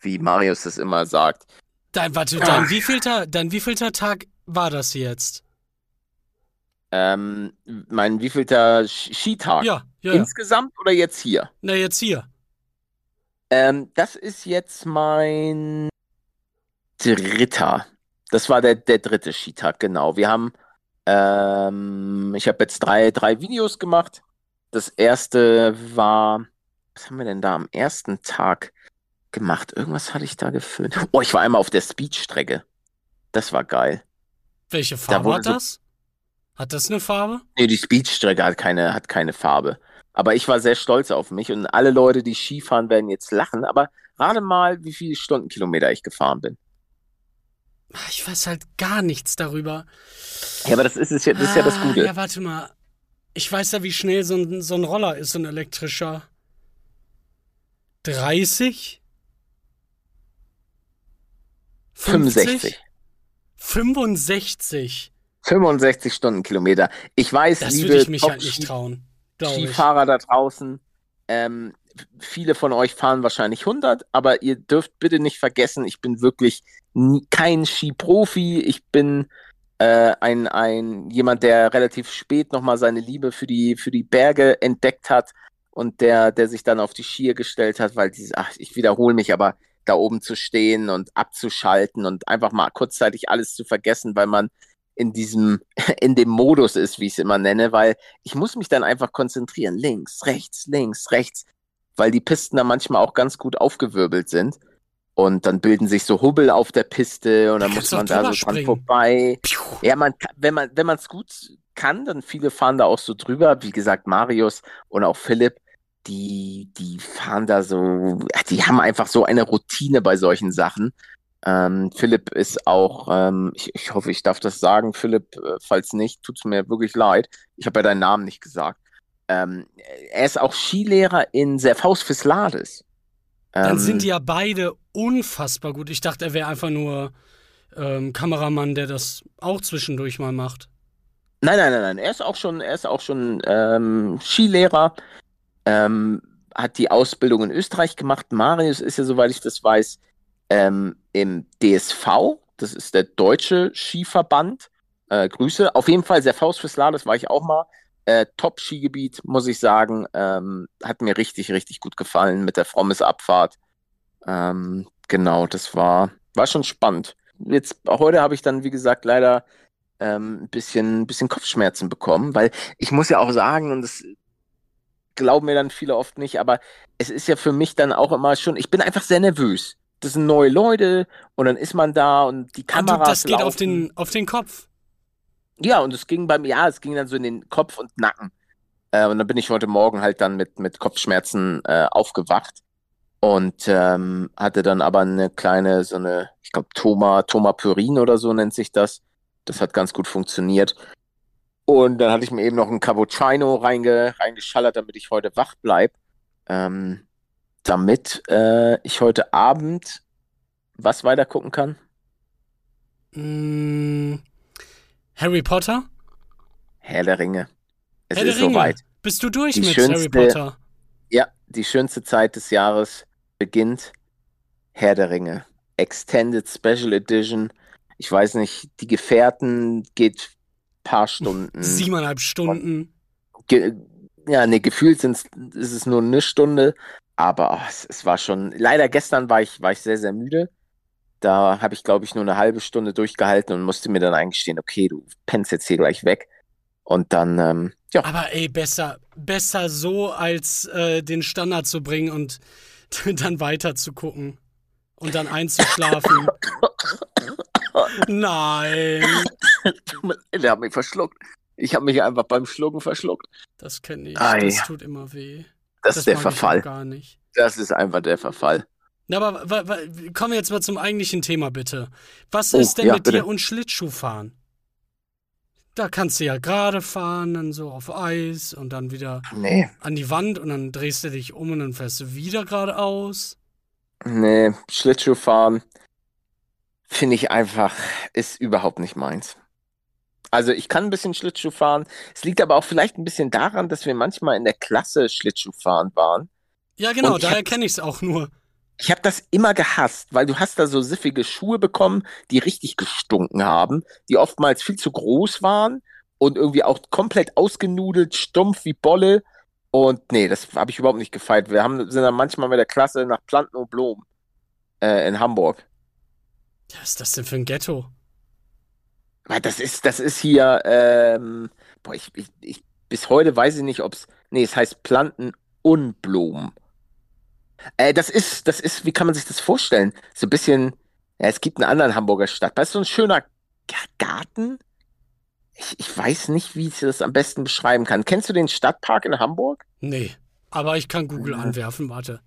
wie Marius das immer sagt. Dein, warte, dein, wievielter, dein wievielter Tag war das jetzt? Ähm, mein wievielter Skitag? Ja, ja. Insgesamt oder jetzt hier? Na, jetzt hier. Ähm, das ist jetzt mein dritter. Das war der, der dritte Skitag, genau. Wir haben, ähm, ich habe jetzt drei, drei Videos gemacht. Das erste war, was haben wir denn da am ersten Tag gemacht? Irgendwas hatte ich da gefüllt. Oh, ich war einmal auf der Speedstrecke. Das war geil. Welche Farbe da hat das? Hat das eine Farbe? Nee, die Speedstrecke hat keine, hat keine Farbe. Aber ich war sehr stolz auf mich und alle Leute, die Skifahren, werden jetzt lachen. Aber rate mal, wie viele Stundenkilometer ich gefahren bin. Ah, ich weiß halt gar nichts darüber. Ja, aber das ist, ist, ja, das, ist ja das ah, Gute. Ja, warte mal. Ich weiß ja, wie schnell so ein, so ein Roller ist, so ein elektrischer. 30? 65. 65. 65 Stundenkilometer. Ich weiß, das liebe ich mich halt nicht trauen. Skifahrer da draußen, ähm, viele von euch fahren wahrscheinlich 100, aber ihr dürft bitte nicht vergessen, ich bin wirklich nie, kein Skiprofi. Ich bin äh, ein, ein jemand, der relativ spät nochmal seine Liebe für die, für die Berge entdeckt hat und der, der sich dann auf die Skier gestellt hat, weil diese, ach, ich wiederhole mich, aber da oben zu stehen und abzuschalten und einfach mal kurzzeitig alles zu vergessen, weil man in diesem, <laughs> in dem Modus ist, wie ich es immer nenne, weil ich muss mich dann einfach konzentrieren. Links, rechts, links, rechts, weil die Pisten da manchmal auch ganz gut aufgewirbelt sind. Und dann bilden sich so Hubbel auf der Piste und dann muss man da so dran vorbei. Piu. Ja, man, wenn man, wenn man es gut kann, dann viele fahren da auch so drüber. Wie gesagt, Marius und auch Philipp, die, die fahren da so, die haben einfach so eine Routine bei solchen Sachen. Ähm, Philipp ist auch, ähm, ich, ich, hoffe, ich darf das sagen, Philipp, äh, falls nicht, tut es mir wirklich leid. Ich habe ja deinen Namen nicht gesagt. Ähm, er ist auch Skilehrer in Serfaus Fislades. Dann sind ähm, die ja beide unfassbar gut. Ich dachte, er wäre einfach nur ähm, Kameramann, der das auch zwischendurch mal macht. Nein, nein, nein, nein. Er ist auch schon, er ist auch schon ähm, Skilehrer. hat die Ausbildung in Österreich gemacht. Marius ist ja, soweit ich das weiß, ähm, im DSV, das ist der deutsche Skiverband. Äh, Grüße. Auf jeden Fall sehr Faust fürs das war ich auch mal. Äh, Top-Skigebiet, muss ich sagen. Ähm, hat mir richtig, richtig gut gefallen mit der Frommes-Abfahrt. Ähm, genau, das war, war schon spannend. Jetzt, heute habe ich dann, wie gesagt, leider ähm, ein bisschen, bisschen Kopfschmerzen bekommen, weil ich muss ja auch sagen, und das glauben mir dann viele oft nicht, aber es ist ja für mich dann auch immer schon, ich bin einfach sehr nervös das sind neue Leute und dann ist man da und die Kamera. Und das geht laufen. auf den, auf den Kopf. Ja, und es ging beim, ja, es ging dann so in den Kopf und Nacken. Äh, und dann bin ich heute Morgen halt dann mit, mit Kopfschmerzen äh, aufgewacht und ähm, hatte dann aber eine kleine, so eine, ich glaube, Toma, Tomapyrin oder so nennt sich das. Das hat ganz gut funktioniert. Und dann hatte ich mir eben noch ein Cappuccino reinge, reingeschallert, damit ich heute wach bleibe. Ähm, damit äh, ich heute Abend was weiter gucken kann? Mm, Harry Potter? Herr der Ringe. Es Herr ist soweit. Bist du durch die mit schönste, Harry Potter? Ja, die schönste Zeit des Jahres beginnt. Herr der Ringe. Extended Special Edition. Ich weiß nicht, die Gefährten geht paar Stunden. <laughs> Siebeneinhalb Stunden. Ge ja, ne, gefühlt sind's, ist es nur eine Stunde. Aber oh, es, es, war schon, leider gestern war ich, war ich sehr, sehr müde. Da habe ich, glaube ich, nur eine halbe Stunde durchgehalten und musste mir dann eingestehen, okay, du pennst jetzt hier gleich weg. Und dann, ähm, ja. Aber ey, besser, besser so, als äh, den Standard zu bringen und <laughs> dann weiter zu gucken. Und dann einzuschlafen. Nein. Der hat mich verschluckt. Ich habe mich einfach beim Schlucken verschluckt. Das kenne ich. Ei. Das tut immer weh. Das, ist der Verfall. Gar nicht. Das ist einfach der Verfall. Na, aber kommen wir jetzt mal zum eigentlichen Thema, bitte. Was Oh, ist denn ja, mit bitte. dir und Schlittschuhfahren? Da kannst du ja gerade fahren, dann so auf Eis und dann wieder Nee, an die Wand und dann drehst du dich um und dann fährst du wieder geradeaus. nee, Schlittschuhfahren finde ich einfach, ist überhaupt nicht meins. Also ich kann ein bisschen Schlittschuh fahren. Es liegt aber auch vielleicht ein bisschen daran, dass wir manchmal in der Klasse Schlittschuhfahren waren. Ja, genau, daher kenne ich es auch nur. Ich habe das immer gehasst, weil du hast da so siffige Schuhe bekommen, die richtig gestunken haben, die oftmals viel zu groß waren und irgendwie auch komplett ausgenudelt, stumpf wie Bolle. Und nee, das habe ich überhaupt nicht gefeiert. Wir haben, sind dann manchmal mit der Klasse nach Planten und Blumen äh, in Hamburg. Was ist das denn für ein Ghetto? Weil Das ist, das ist hier, ähm, boah, ich, ich, ich, bis heute weiß ich nicht, ob es, nee, es heißt Planten und Blumen. Äh, das ist, das ist, wie kann man sich das vorstellen? So ein bisschen, ja, es gibt einen anderen Hamburger Stadt. Das ist so ein schöner Garten. Ich, ich weiß nicht, wie ich das am besten beschreiben kann. Kennst du den Stadtpark in Hamburg? Nee, aber ich kann Google Ja. anwerfen, warte.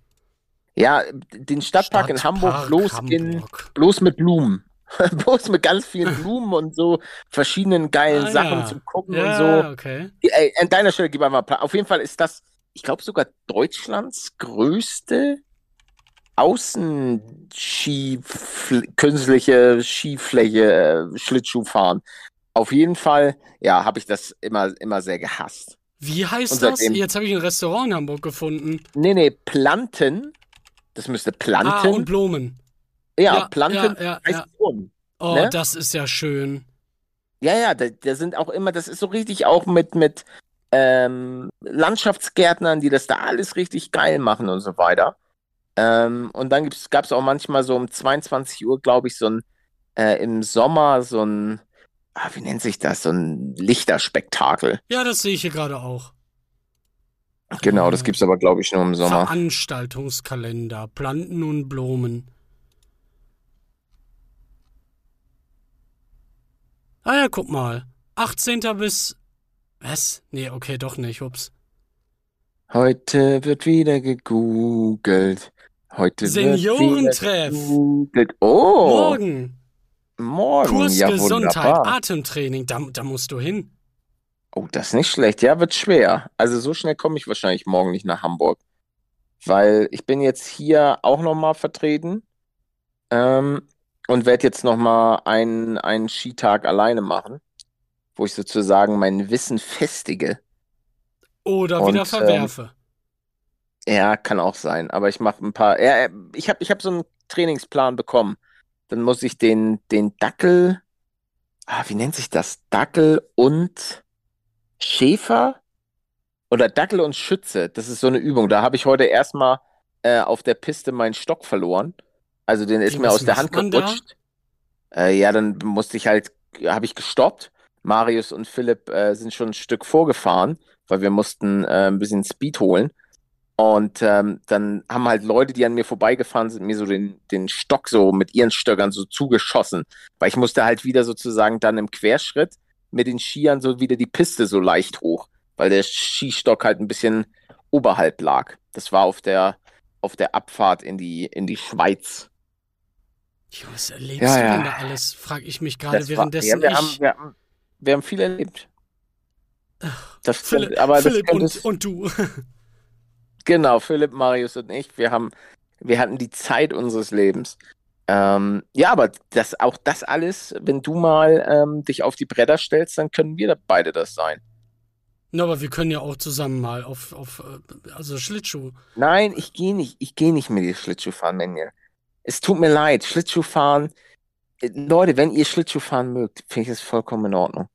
Ja, den Stadtpark in Hamburg Stadtpark bloß in, Hamburg. bloß mit Blumen. <laughs> bloß mit ganz vielen <laughs> Blumen und so verschiedenen geilen Ah, Sachen ja. zum Gucken und Ja, so. okay. Ey, an deiner Stelle gib einfach. Auf jeden Fall ist das, ich glaube sogar Deutschlands größte Außenski künstliche Skifläche äh, Schlittschuhfahren. Auf jeden Fall, ja, habe ich das immer immer sehr gehasst. Wie heißt Und das? Jetzt habe ich ein Restaurant in Hamburg gefunden. Nee, nee, Planten. Das müsste Ah, Planten. und Blumen. Ja, ja, Planten ja, ja. Blumen. Oh, Ne? das ist ja schön. Ja, ja, da, da sind auch immer, das ist so richtig auch mit, mit ähm, Landschaftsgärtnern, die das da alles richtig geil machen und so weiter. Ähm, und dann gab es auch manchmal so um 22 Uhr, glaube ich, so ein äh, im Sommer so ein, ah, wie nennt sich das, so ein Lichterspektakel. Ja, das sehe ich hier gerade auch. Genau, das Äh, gibt's aber, glaube ich, nur im Sommer. Veranstaltungskalender, Planten und Blumen. Ah ja, guck mal. 18. bis. Was? Nee, okay, doch nicht. Ups. Heute wird wieder gegoogelt. Heute wird Seniorentreff. wieder gegoogelt. Oh, Morgen. morgen. Kurs ja, Gesundheit, wunderbar. Atemtraining. Da, da musst du hin. Oh, das ist nicht schlecht. Ja, wird schwer. Also so schnell komme ich wahrscheinlich morgen nicht nach Hamburg. Weil ich bin jetzt hier auch nochmal vertreten ähm, und werde jetzt nochmal einen, einen Skitag alleine machen, wo ich sozusagen mein Wissen festige. Oder Und, wieder ähm, verwerfe. Ja, kann auch sein. Aber ich mache ein paar. Ja, äh, ich habe ich hab so einen Trainingsplan bekommen. Dann muss ich den, den Dackel. Ah, wie nennt sich das? Dackel und Schäfer? Oder Dackel und Schütze. Das ist so eine Übung. Da habe ich heute erstmal äh, auf der Piste meinen Stock verloren. Also den ist Wie, mir aus der Hand gerutscht. Äh, ja, dann musste ich halt, habe ich gestoppt. Marius und Philipp äh, sind schon ein Stück vorgefahren, weil wir mussten äh, ein bisschen Speed holen. Und ähm, dann haben halt Leute, die an mir vorbeigefahren sind, mir so den, den Stock so mit ihren Stöckern so zugeschossen. Weil ich musste halt wieder sozusagen dann im Querschritt mit den Skiern so wieder die Piste so leicht hoch, weil der Skistock halt ein bisschen oberhalb lag. Das war auf der, auf der Abfahrt in die, in die Schweiz. Jo, Was erlebst Ja, du ja. denn da alles? Frag ich mich gerade Das war, währenddessen ja, wir, haben, wir, haben, wir haben viel erlebt. Das Philipp, stimmt, aber das Philipp und, könntest, und du. <laughs> Genau, Philipp, Marius und ich, wir haben, wir hatten die Zeit unseres Lebens. Ähm, ja, aber das, auch das alles, wenn du mal ähm, dich auf die Bretter stellst, dann können wir da beide das sein. Na, aber wir können ja auch zusammen mal auf, auf äh, also Schlittschuh. Nein, ich gehe nicht, ich gehe nicht mit dir Schlittschuh fahren, Menja. Es tut mir leid, Schlittschuh fahren. äh, Leute, wenn ihr Schlittschuh fahren mögt, finde ich das vollkommen in Ordnung.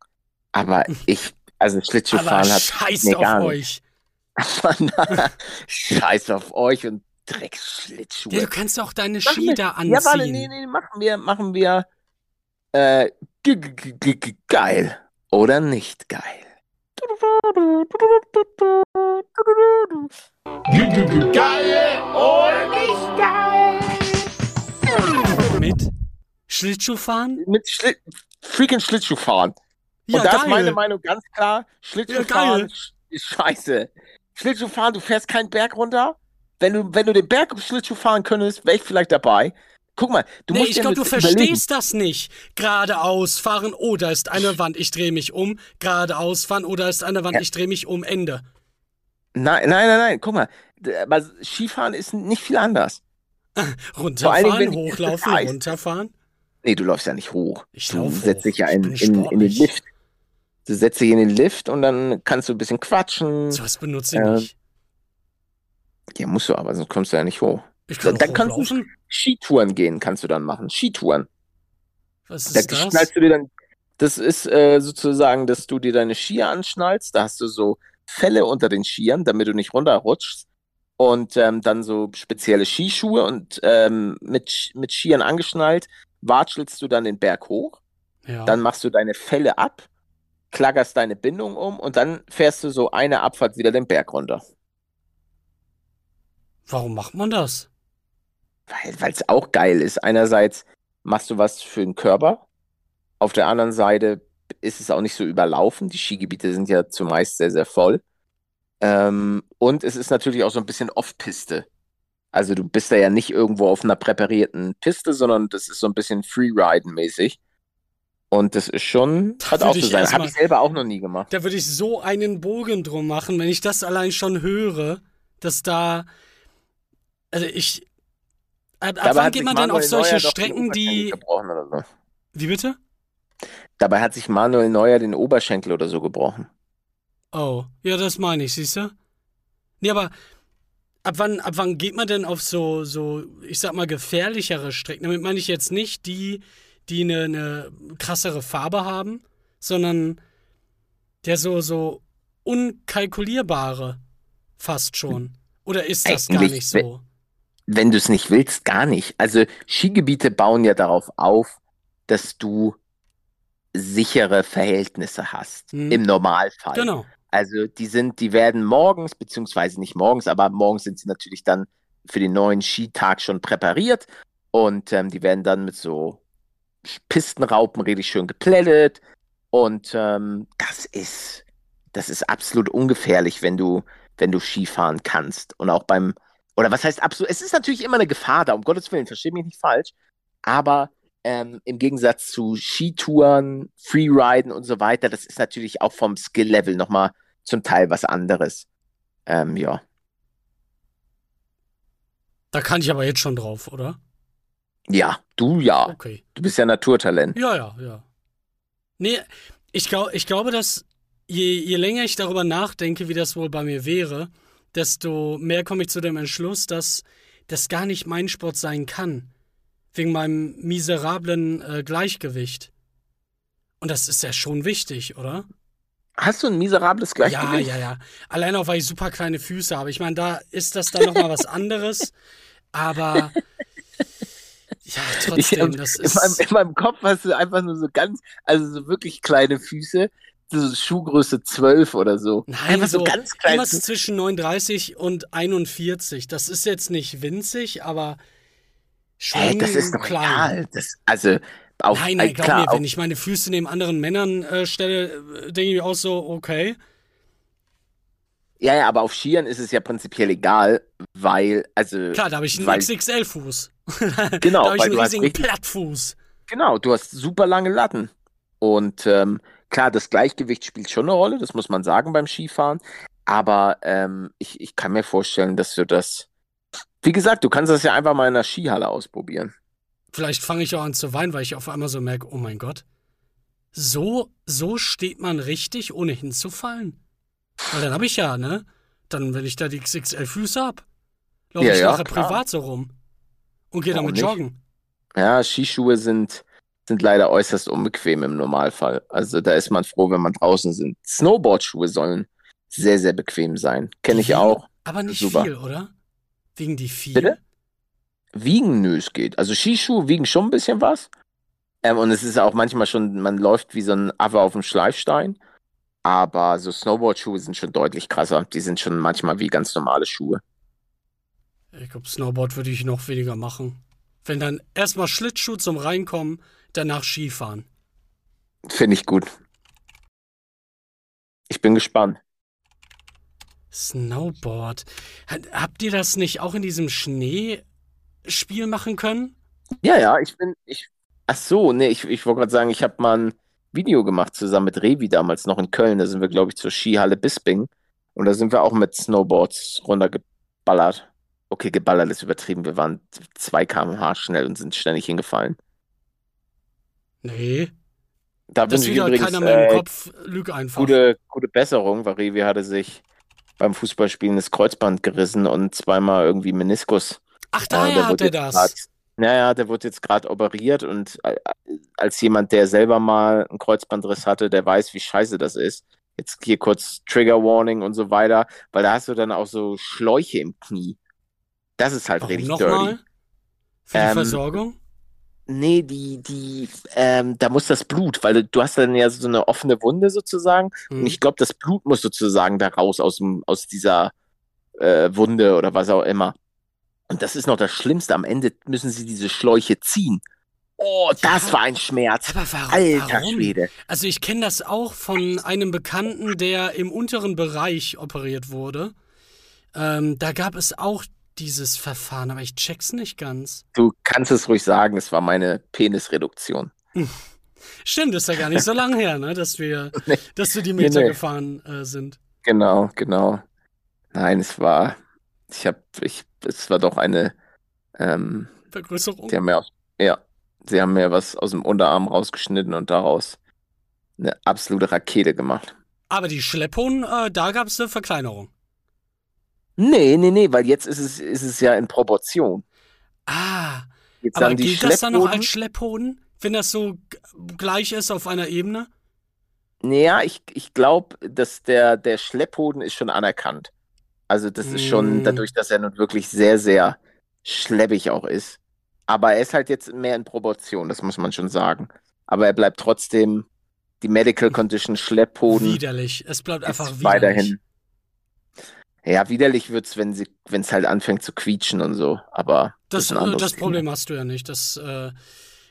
Aber <laughs> ich, also Schlittschuh Aber fahren hat scheißt mir auf gar nicht. euch. <laughs> Scheiß auf euch und Drecksschlittschuhe. Ja, du kannst auch deine Ski wir- da anziehen. Ja, warte, nee, nee, machen wir, machen wir äh, g- g- g- g- geil oder nicht geil. Geil oder nicht geil? Mit Schlittschuhfahren? Mit Schli freaking Schlittschuhfahren. Ja, Und da ist meine Meinung ganz klar, Schlittschuhfahren Ja, geil. ist scheiße. Schlittschuhfahren, du fährst keinen Berg runter. Wenn du, wenn du den Berg auf Schlittschuh fahren könntest, wäre ich vielleicht dabei. Guck mal, du nee, musst ich glaube, du überlegen. verstehst das nicht. Geradeaus fahren, oh, da ist eine Wand, ich drehe mich um. Geradeaus fahren, oh, da ist eine Wand, Ja. ich drehe mich um. Ende. Nein, nein, nein, nein, guck mal. Aber Skifahren ist nicht viel anders. <laughs> Runterfahren, Dingen, hochlaufen, runterfahren. Nee, du läufst ja nicht hoch. Ich du setzt dich ja in, in, in den. Lift. Du setzt dich in den Lift und dann kannst du ein bisschen quatschen. So was benutze ich Ähm, nicht. Ja, musst du aber, sonst kommst du ja nicht hoch. Ich kann dann kannst du- hochlaufen. Skitouren gehen kannst du dann machen. Skitouren. Was Da ist das? schnallst du dir dann, das ist äh, sozusagen, dass du dir deine Skier anschnallst. Da hast du so Felle unter den Skiern, damit du nicht runterrutschst. Und ähm, dann so spezielle Skischuhe und ähm, mit, mit Skiern angeschnallt, watschelst du dann den Berg hoch. Ja. Dann machst du deine Felle ab, klaggerst deine Bindung um und dann fährst du so eine Abfahrt wieder den Berg runter. Warum macht man das? Weil es auch geil ist. Einerseits machst du was für den Körper, auf der anderen Seite ist es auch nicht so überlaufen. Die Skigebiete sind ja zumeist sehr, sehr voll. Ähm, und es ist natürlich auch so ein bisschen Off-Piste. Also du bist da ja nicht irgendwo auf einer präparierten Piste, sondern das ist so ein bisschen Freeriden-mäßig. Und das ist schon, Da hat auch ich sein. Habe ich selber auch noch nie gemacht. Da würde ich so einen Bogen drum machen, wenn ich das allein schon höre, dass da. Also ich. Ab, ab Dabei wann geht man denn auf Manuel solche Neuer Strecken, die. So. Wie bitte? Dabei hat sich Manuel Neuer den Oberschenkel oder so gebrochen. Oh, ja, das meine ich, siehst du? Nee, aber ab wann, ab wann geht man denn auf so, so, ich sag mal, gefährlichere Strecken? Damit meine ich jetzt nicht die, die eine, eine krassere Farbe haben, sondern der so, so unkalkulierbare fast schon. Oder ist das gar Eigentlich, nicht so? wenn du es nicht willst, gar nicht. Also Skigebiete bauen ja darauf auf, dass du sichere Verhältnisse hast. Hm. Im Normalfall. Genau. Also die sind, die werden morgens, beziehungsweise nicht morgens, aber morgens sind sie natürlich dann für den neuen Skitag schon präpariert und ähm, die werden dann mit so Pistenraupen richtig schön geplättet und ähm, das ist, das ist absolut ungefährlich, wenn du, wenn du Skifahren kannst und auch beim, oder was heißt absolut, es ist natürlich immer eine Gefahr da, um Gottes Willen, versteh mich nicht falsch, aber ähm, im Gegensatz zu Skitouren, Freeriden und so weiter, das ist natürlich auch vom Skill-Level nochmal zum Teil was anderes. Ähm, ja. Da kann ich aber jetzt schon drauf, oder? Ja, du ja. Okay. Du bist ja Naturtalent. Ja, ja, ja. Nee, ich, glaub, ich glaube, dass je, je länger ich darüber nachdenke, wie das wohl bei mir wäre, desto mehr komme ich zu dem Entschluss, dass das gar nicht mein Sport sein kann. Wegen meinem miserablen äh, Gleichgewicht. Und das ist ja schon wichtig, oder? Hast du ein miserables Ja, Gleichgewicht? ja, ja. Allein auch, weil ich super kleine Füße habe. Ich meine, da ist das dann nochmal was anderes. <laughs> Aber ja, Ich, trotzdem, in, das in, meinem, ist. in meinem Kopf hast du einfach nur so ganz, also so wirklich kleine Füße, so Schuhgröße 12 oder so. Nein, so, so ganz klein. Irgendwas zwischen 39 und 41. Das ist jetzt nicht winzig, aber Hä, das ist doch klein. egal. Das, also, auf, Nein, nein, glaub klar, mir, wenn ich meine Füße neben anderen Männern äh, stelle, äh, denke ich mir auch so, okay. ja, ja, aber auf Skiern ist es ja prinzipiell egal, weil, also, Klar, da habe ich einen XXL-Fuß. <laughs> Genau, da habe ich einen riesigen richtig- Plattfuß. genau, du hast super lange Latten. Und ähm, klar, das Gleichgewicht spielt schon eine Rolle, das muss man sagen beim Skifahren. Aber ähm, ich, ich kann mir vorstellen, dass du das. Wie gesagt, du kannst das ja einfach mal in der Skihalle ausprobieren. Vielleicht fange ich auch an zu weinen, weil ich auf einmal so merke, oh mein Gott, so, so steht man richtig, ohne hinzufallen. Weil dann habe ich ja, ne? Dann, wenn ich da die XXL-Füße hab, laufe Ja, ich ja, nachher klar. privat so rum. Und gehe damit nicht? joggen. Ja, Skischuhe sind, sind leider äußerst unbequem im Normalfall. Also da ist man froh, wenn man draußen sind. Snowboardschuhe sollen sehr, sehr bequem sein. Kenne ich auch. Aber nicht Super. viel, oder? Wiegen die viel? Bitte? Wiegen, nö, es geht. Also Skischuhe wiegen schon ein bisschen was. Ähm, und es ist auch manchmal schon, man läuft wie so ein Affe auf dem Schleifstein. Aber so Snowboard-Schuhe sind schon deutlich krasser. Die sind schon manchmal wie ganz normale Schuhe. Ich glaube, Snowboard würde ich noch weniger machen. Wenn dann erstmal Schlittschuh zum Reinkommen, danach Skifahren. Finde ich gut. Ich bin gespannt. Snowboard. Habt ihr das nicht auch in diesem Schneespiel machen können? Ja, ja, ich bin, ich, ach so, nee, ich, ich wollte gerade sagen, ich habe mal ein Video gemacht zusammen mit Revi damals noch in Köln. Da sind wir, glaube ich, zur Skihalle Bisping. Und da sind wir auch mit Snowboards runtergeballert. Okay, geballert ist übertrieben. Wir waren 2 km/h schnell und sind ständig hingefallen. Nee. Da Das wünsche ich übrigens keiner mehr im äh, Kopf. Lüg einfach. gute, gute Besserung, weil Revi hatte sich beim Fußballspielen das Kreuzband gerissen und zweimal irgendwie Meniskus. Ach, Äh, daher der hat er das. grad, naja, der wurde jetzt gerade operiert und äh, als jemand, der selber mal einen Kreuzbandriss hatte, der weiß, wie scheiße das ist. Jetzt hier kurz Trigger Warning und so weiter, weil da hast du dann auch so Schläuche im Knie. Das ist halt Warum richtig dirty. nochmal? Für die Ähm, Versorgung? Nee, die, die, ähm, da muss das Blut, weil du, hast dann ja so eine offene Wunde sozusagen und Hm. ich glaube, das Blut muss sozusagen da raus aus, dem, aus dieser äh, Wunde oder was auch immer. Und das ist noch das Schlimmste. Am Ende müssen sie diese Schläuche ziehen. Oh, das Ja. war ein Schmerz. Aber warum? Alter warum? Schwede. Also ich kenne das auch von einem Bekannten, der im unteren Bereich operiert wurde. Ähm, da gab es auch dieses Verfahren, aber ich check's nicht ganz. Du kannst es ruhig sagen, es war meine Penisreduktion. <laughs> Stimmt, ist ja gar nicht so lange her, ne, dass wir, <laughs> Nee. dass wir die Nee, Meter nee. gefahren äh, sind. Genau, genau. Nein, es war, ich habe, ich, es war doch eine, ähm, Vergrößerung. die haben mir, ja, sie haben mir was aus dem Unterarm rausgeschnitten und daraus eine absolute Rakete gemacht. Aber die Schlepphoden, äh, da gab es eine Verkleinerung. Nee, nee, nee, weil jetzt ist es, ist es ja in Proportion. Ah, Jetzt aber gilt das dann noch als Schlepphoden, wenn das so gleich ist auf einer Ebene? Naja, ich, ich glaube, dass der, der Schlepphoden ist schon anerkannt. Also das ist schon Mm. dadurch, dass er nun wirklich sehr, sehr schleppig auch ist. Aber er ist halt jetzt mehr in Proportion, das muss man schon sagen. Aber er bleibt trotzdem die Medical Condition Schlepphoden Widerlich. Es bleibt einfach widerlich. weiterhin. Ja, widerlich wird's, wenn sie, wenn es halt anfängt zu quietschen und so. Aber Das, äh, anderes das. Problem hast du ja nicht. Das, äh,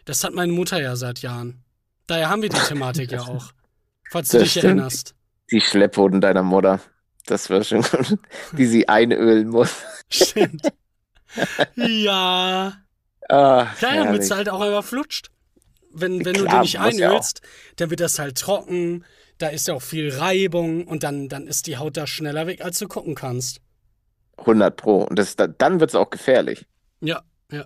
das hat meine Mutter ja seit Jahren. Daher haben wir die Thematik ja <laughs> auch. Falls du Das dich stimmt. erinnerst. Die Schlepphoden deiner Mutter. Das wäre schon gut, <laughs> die sie einölen muss. Stimmt. <laughs> ja. Ah, Ja, damit es halt auch einfach flutscht. Wenn, wenn du Klar, den nicht muss ja auch. einölst, dann wird das halt trocken. Da ist ja auch viel Reibung und dann, dann ist die Haut da schneller weg, als du gucken kannst. 100 Pro. Und das, dann wird es auch gefährlich. Ja, ja.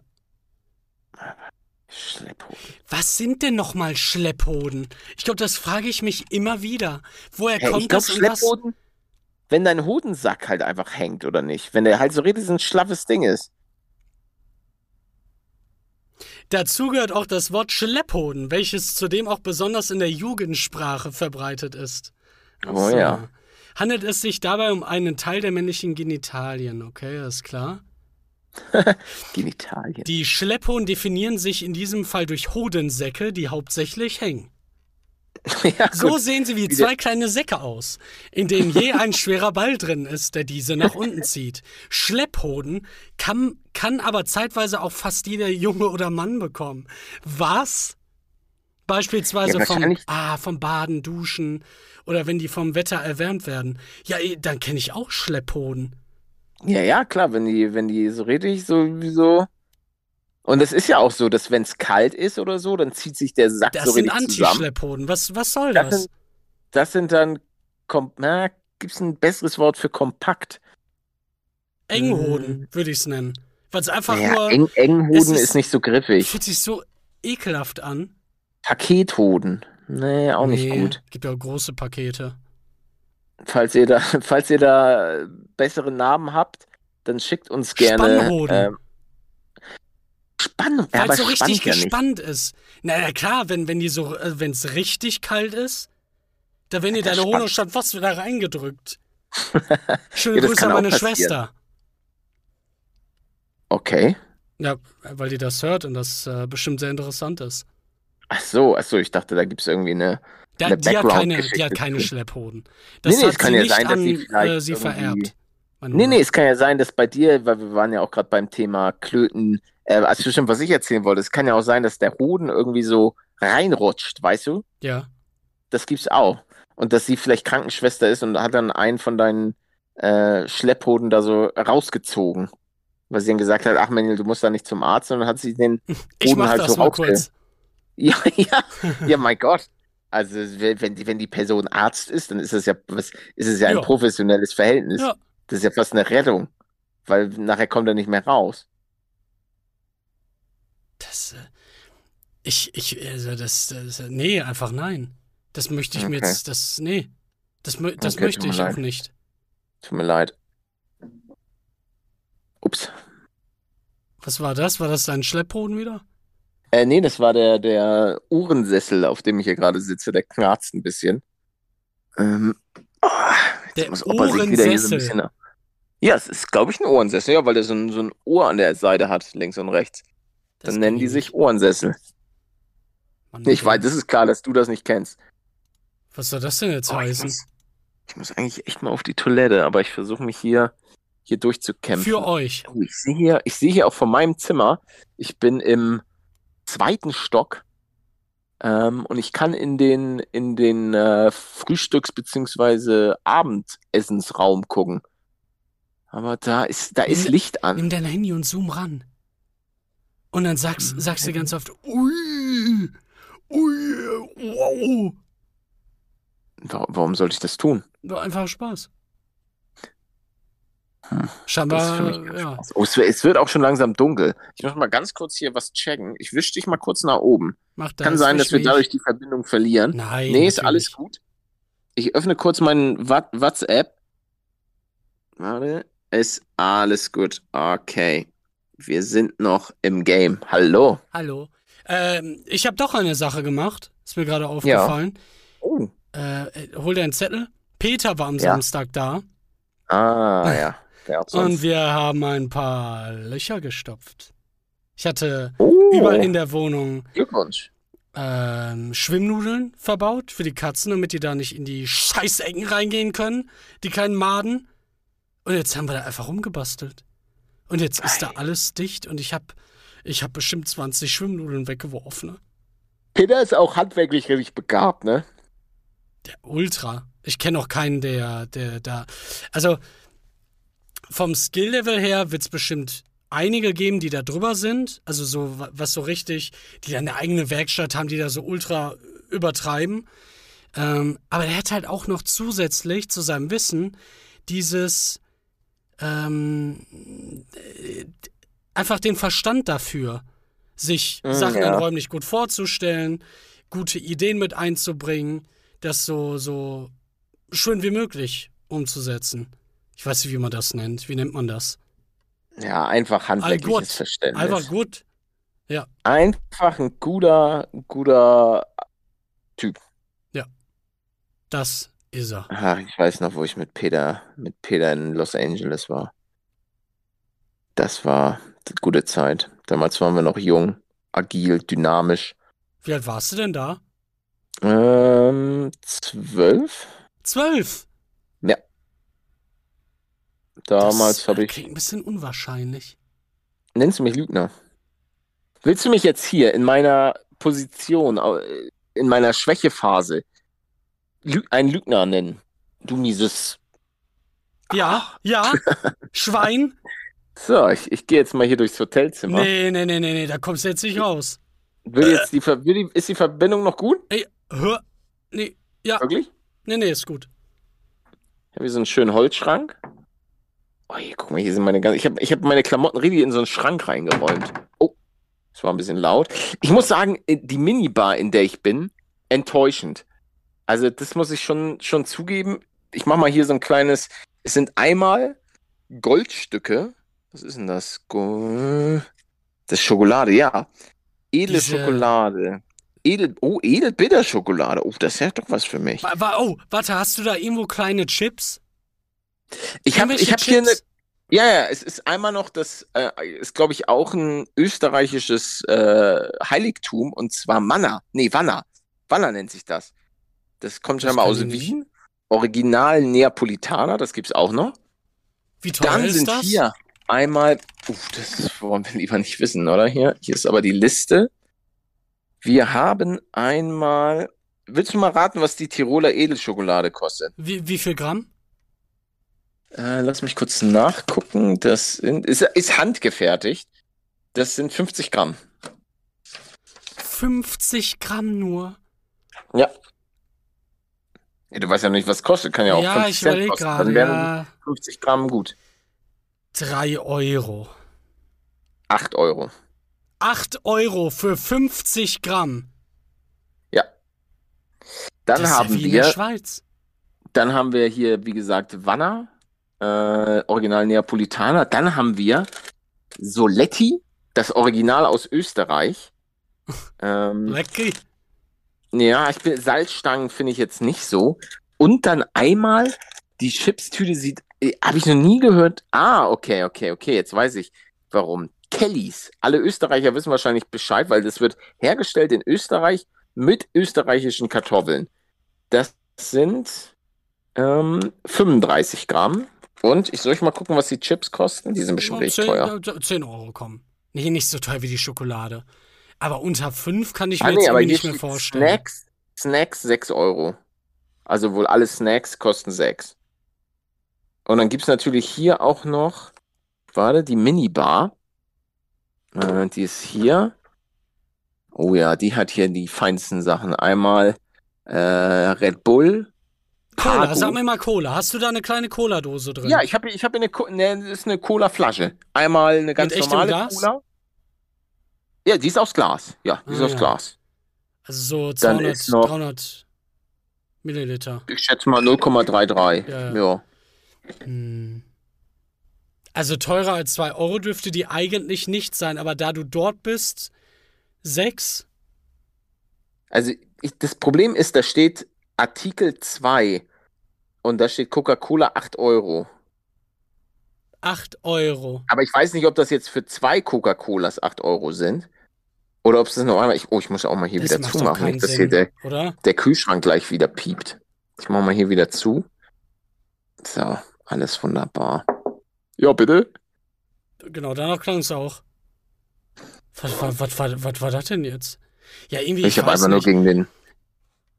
Schlepphoden. Was sind denn nochmal Schlepphoden? Ich glaube, das frage ich mich immer wieder. Woher Hey, kommt ich glaube, das und was? Schlepphoden, wenn dein Hodensack halt einfach hängt oder nicht. Wenn der halt so richtig ein schlaffes Ding ist. Dazu gehört auch das Wort Schlepphoden, welches zudem auch besonders in der Jugendsprache verbreitet ist. Oh ja. Handelt es sich dabei um einen Teil der männlichen Genitalien, okay, ist klar. <laughs> Genitalien. Die Schlepphoden definieren sich in diesem Fall durch Hodensäcke, die hauptsächlich hängen. <laughs> ja, So sehen sie wie zwei kleine Säcke aus, in denen je ein <laughs> schwerer Ball drin ist, der diese nach unten zieht. Schlepphoden kann, kann aber zeitweise auch fast jeder Junge oder Mann bekommen. Was? Beispielsweise Ja, vom, ah, vom Baden, Duschen oder wenn die vom Wetter erwärmt werden. Ja, dann kenne ich auch Schlepphoden. Ja, ja, klar, wenn die, wenn die so richtig so so. Und es ist ja auch so, dass wenn es kalt ist oder so, dann zieht sich der Sack Das so sind richtig zusammen. Anti-Schlepphoden. Was, was soll Das das? sind, das sind dann, kom na, gibt's ein besseres Wort für kompakt? Enghoden, würde ich es nennen. Weil es einfach Ja, nur. eng, Enghoden es ist- ist nicht so griffig. Fühlt sich so ekelhaft an. Pakethoden. Nee, auch nicht Nee, gut. Gibt ja große Pakete. Falls ihr da, <laughs> falls ihr da bessere Namen habt, dann schickt uns gerne. Spannhoden. Ähm, Spann, ja, Weil es so richtig ja gespannt ist. Na ja, klar, wenn, wenn die so, äh, wenn es richtig kalt ist, da werden dir deine. Hoden schon fast wieder reingedrückt. <laughs> Schöne Ja, Grüße an meine passieren. Schwester. Okay. Ja, weil die das hört und das äh, bestimmt sehr interessant ist. Ach so, ach so, ich dachte, da gibt es irgendwie eine. Da, eine die, hat keine, die hat keine. Schlepphoden. Das Nee, nee, es kann sie ja nicht sein, dass an sie vielleicht äh, sie irgendwie- vererbt. Nee, nee, es kann ja sein, dass bei dir, weil wir waren ja auch gerade beim Thema Klöten, äh, also bestimmt, was ich erzählen wollte, es kann ja auch sein, dass der Hoden irgendwie so reinrutscht, weißt du? Ja. Das gibt's auch. Und dass sie vielleicht Krankenschwester ist und hat dann einen von deinen äh, Schlepphoden da so rausgezogen. Weil sie dann gesagt hat, ach Manuel, du musst da nicht zum Arzt, und dann hat sie den <laughs> Ich Hoden halt das so mal rausge- kurz. <laughs> Ja, ja, <laughs> ja, mein Gott. Also wenn, wenn die, wenn die Person Arzt ist, dann ist es ja, was, ist es ja ein Ja. professionelles Verhältnis. Ja. Das ist ja fast eine Rettung, weil nachher kommt er nicht mehr raus. Das, äh, ich, ich, also das, das, nee, einfach nein. Das möchte ich mir Okay. jetzt, das, nee. Das, das Okay, möchte mir ich auch leid. nicht. Tut mir leid. Ups. Was war das? War das dein Schlepphoden wieder? Äh, nee, das war der, der Uhrensessel, auf dem ich hier gerade sitze. Der knarzt ein bisschen. Ähm, ah, jetzt Der muss Opa sich wieder hier so ein bisschen. Ja, es ist, glaube ich, ein Ohrensessel, ja, weil der so ein, so ein Ohr an der Seite hat, links und rechts. Das Dann nennen die ich sich. Ohrensessel. Mann, Ich weiß, das ist klar, dass du das nicht kennst. Was soll das denn jetzt Oh, ich, heißen? muss, ich muss eigentlich echt mal auf die Toilette, aber ich versuche mich hier, hier durchzukämpfen. Für euch. Oh, ich sehe hier, ich sehe hier auch von meinem Zimmer, ich bin im zweiten Stock ähm, und ich kann in den, in den äh, Frühstücks- bzw. Abendessensraum gucken. Aber da ist, da ist Nimm- Licht an. Nimm dein Handy und zoom ran. Und dann sagst, sagst du ganz oft, ui, ui, wow. Wa- Warum sollte ich das tun? Nur einfach Spaß. Hm, Scheinbar, ja. Spaß. Oh, es, wird- es wird auch schon langsam dunkel. Ich muss mal ganz kurz hier was checken. Ich wische dich mal kurz nach oben. Mach das. Kann sein, dass wir wisch dadurch die Verbindung verlieren. Nein. Nee, ist alles gut. Ich öffne kurz meinen Wa- WhatsApp. Warte. Ist alles gut. Okay. Wir sind noch im Game. Hallo. Hallo. Ähm, ich habe doch eine Sache gemacht. Ist mir gerade aufgefallen. Oh. Äh, äh, hol dir einen Zettel. Peter war am Ja. Samstag da Ah, ja. <laughs> Und wir haben ein paar Löcher gestopft. Ich hatte oh, überall in der Wohnung Glückwunsch. ähm, Schwimmnudeln verbaut für die Katzen, damit die da nicht in die Scheißecken reingehen können, die kleinen Maden. Und jetzt haben wir da einfach rumgebastelt. Und jetzt ist da alles dicht und ich hab, ich hab bestimmt 20 Schwimmnudeln weggeworfen. Ne? Peter ist auch handwerklich richtig begabt, ne? Der Ultra. Ich kenne auch keinen, der, der da. Also vom Skill-Level her wird es bestimmt einige geben, die da drüber sind. Also so, wa- was so richtig, die dann eine eigene Werkstatt haben, die da so ultra übertreiben. Ähm, aber der hat halt auch noch zusätzlich zu seinem Wissen dieses ähm, äh, einfach den Verstand dafür, sich Mm, Sachen ja. räumlich gut vorzustellen, gute Ideen mit einzubringen, das so, so schön wie möglich umzusetzen. Ich weiß nicht, wie man das nennt. Wie nennt man das? Ja, einfach handwerkliches gut. Verständnis. Einfach gut. Einfach ein guter, guter Typ. Das ist er. Ach, ich weiß noch, wo ich mit Peter, mit Peter in Los Angeles war. Das war eine gute Zeit. Damals waren wir noch jung, agil, dynamisch. Wie alt warst du denn da? Ähm, zwölf? Zwölf. Damals das habe äh, ich. klingt ein bisschen unwahrscheinlich. Nennst du mich Lügner? Willst du mich jetzt hier in meiner Position, au- in meiner Schwächephase, Lü ein Lügner nennen? Du mieses. Ja, ja. <laughs> Schwein. So, ich, ich gehe jetzt mal hier durchs Hotelzimmer. Nee, nee, nee, nee, nee, da kommst du jetzt nicht raus. Will jetzt die, Ver will die, ist die Verbindung noch gut? Ey, hör. Nee, ja. Wirklich? Nee, nee, ist gut. Ich habe hier so einen schönen Holzschrank. Oh, hier, guck mal, hier sind meine ganzen. Ich habe ich hab meine Klamotten richtig in so einen Schrank reingeräumt. Oh, das war ein bisschen laut. Ich muss sagen, äh, die Minibar, in der ich bin, enttäuschend. Also, das muss ich schon, schon zugeben. Ich mache mal hier so ein kleines. Es sind einmal Goldstücke. Was ist denn das? Das ist Schokolade, ja. Edle Diese- Schokolade. Edel, oh, Edelbitterschokolade. Oh, das ist ja doch was für mich. Wa- wa- oh, warte, hast du da irgendwo kleine Chips? Ich habe ich hab hier eine? Ja, ja, es ist einmal noch das, äh, ist glaube ich auch ein österreichisches äh, Heiligtum und zwar Manna. Nee, Wanna. Wanna nennt sich das. Das kommt Das scheinbar aus ich nicht. Wien. Original Neapolitaner, das gibt's auch noch. Wie teuer Dann ist sind das? hier einmal, uff, das wollen wir lieber nicht wissen, oder? Hier, hier ist aber die Liste. Wir haben einmal, willst du mal raten, was die Tiroler Edelschokolade kostet? Wie, wie viel Gramm? Äh, lass mich kurz nachgucken. Das sind, ist, ist handgefertigt. Das sind 50 Gramm. 50 Gramm nur. Ja. Ja, du weißt ja nicht, was kostet. Kann ja auch Ja, 50 ich Cent kosten. gerade. Dann wären Ja, 50 Gramm gut. 3 Euro. 8 Euro. 8 Euro für 50 Gramm. Ja. Dann das ist haben ja wie in der wir, Schweiz. dann haben wir hier, wie gesagt, Wanna, äh, Original Neapolitaner. Dann haben wir Soletti, das Original aus Österreich. <laughs> ähm, Lecker. Ja, ich bin, Salzstangen finde ich jetzt nicht so. Und dann einmal, die Chipstüte sieht, habe ich noch nie gehört. Ah, okay, okay, okay, jetzt weiß ich warum. Kellys. Alle Österreicher wissen wahrscheinlich Bescheid, weil das wird hergestellt in Österreich mit österreichischen Kartoffeln. Das sind ähm, 35 Gramm. Und ich soll ich mal gucken, was die Chips kosten? Die sind bestimmt 10, teuer. äh, 10 Euro kommen. Nee, nicht so teuer wie die Schokolade. Aber unter 5 kann ich mir Ah, jetzt nee, aber irgendwie nicht mehr vorstellen. Snacks, Snacks 6 Euro. Also wohl alle Snacks kosten 6. Und dann gibt's natürlich hier auch noch, warte, die Minibar. Äh, die ist hier. Oh ja, die hat hier die feinsten Sachen. Einmal äh, Red Bull. Cola, Cargo. sag mir mal Cola. Hast du da eine kleine Cola-Dose drin? Ja, ich habe ich hab eine, ne, das ist eine Cola-Flasche. Einmal eine ganz echtem normale? Cola. Ja, die ist aus Glas. Ja, die ist Ah, aus ja. Glas. Also so Dann 200, ist noch- 300 Milliliter. Ich schätze mal 0,33. Ja, ja. ja. Hm. Also teurer als 2 Euro dürfte die eigentlich nicht sein, aber da du dort bist, 6? Also ich, das Problem ist, da steht Artikel 2 und da steht Coca-Cola 8 Euro. 8 Euro. Aber ich weiß nicht, ob das jetzt für zwei Coca-Colas 8 Euro sind. Oder ob es das noch einmal. Ich, oh, ich muss auch mal hier Das wieder zumachen, nicht, dass hier Sinn, der, oder? der Kühlschrank gleich wieder piept. Ich mache mal hier wieder zu. So, alles wunderbar. Ja, bitte. Genau, danach klang es auch. Was, was, was, was, was war das denn jetzt? Ja, irgendwie, Ich, ich, habe einfach nur gegen den.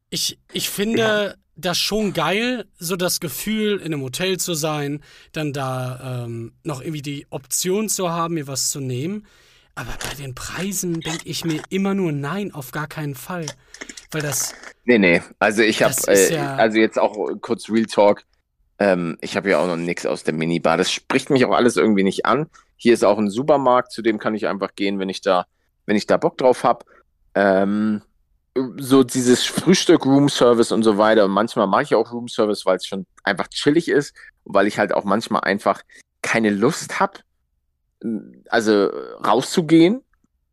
Ich, ich finde das schon geil, so das Gefühl, in einem Hotel zu sein, dann da ähm, noch irgendwie die Option zu haben, mir was zu nehmen. Aber bei den Preisen denke ich mir immer nur nein, auf gar keinen Fall. Weil das, Nee, nee. Also ich habe, äh, ja- also jetzt auch kurz Real Talk. Ähm, ich habe ja auch noch nichts aus der Minibar. Das spricht mich auch alles irgendwie nicht an. Hier ist auch ein Supermarkt, zu dem kann ich einfach gehen, wenn ich da, wenn ich da Bock drauf habe. Ähm, so dieses Frühstück, Room Service und so weiter. Und manchmal mache ich auch Room Service, weil es schon einfach chillig ist weil ich halt auch manchmal einfach keine Lust habe, also rauszugehen.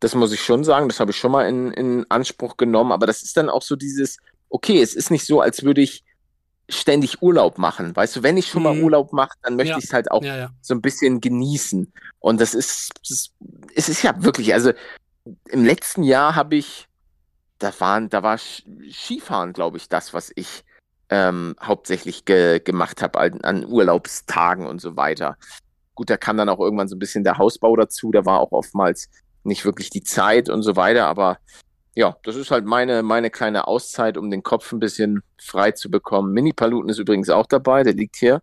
Das muss ich schon sagen. Das habe ich schon mal in, in Anspruch genommen. Aber das ist dann auch so dieses, okay, es ist nicht so, als würde ich ständig Urlaub machen. Weißt du, wenn ich schon mal Mhm. Urlaub mache, dann möchte Ja. ich es halt auch ja, ja. so ein bisschen genießen. Und das ist, das ist, es ist ja wirklich, also im letzten Jahr habe ich, da waren, da war Skifahren, glaube ich, das, was ich ähm, hauptsächlich ge gemacht habe an, an Urlaubstagen und so weiter. Gut, da kam dann auch irgendwann so ein bisschen der Hausbau dazu, da war auch oftmals nicht wirklich die Zeit und so weiter, aber ja, das ist halt meine, meine kleine Auszeit, um den Kopf ein bisschen frei zu bekommen. Mini-Paluten ist übrigens auch dabei, der liegt hier.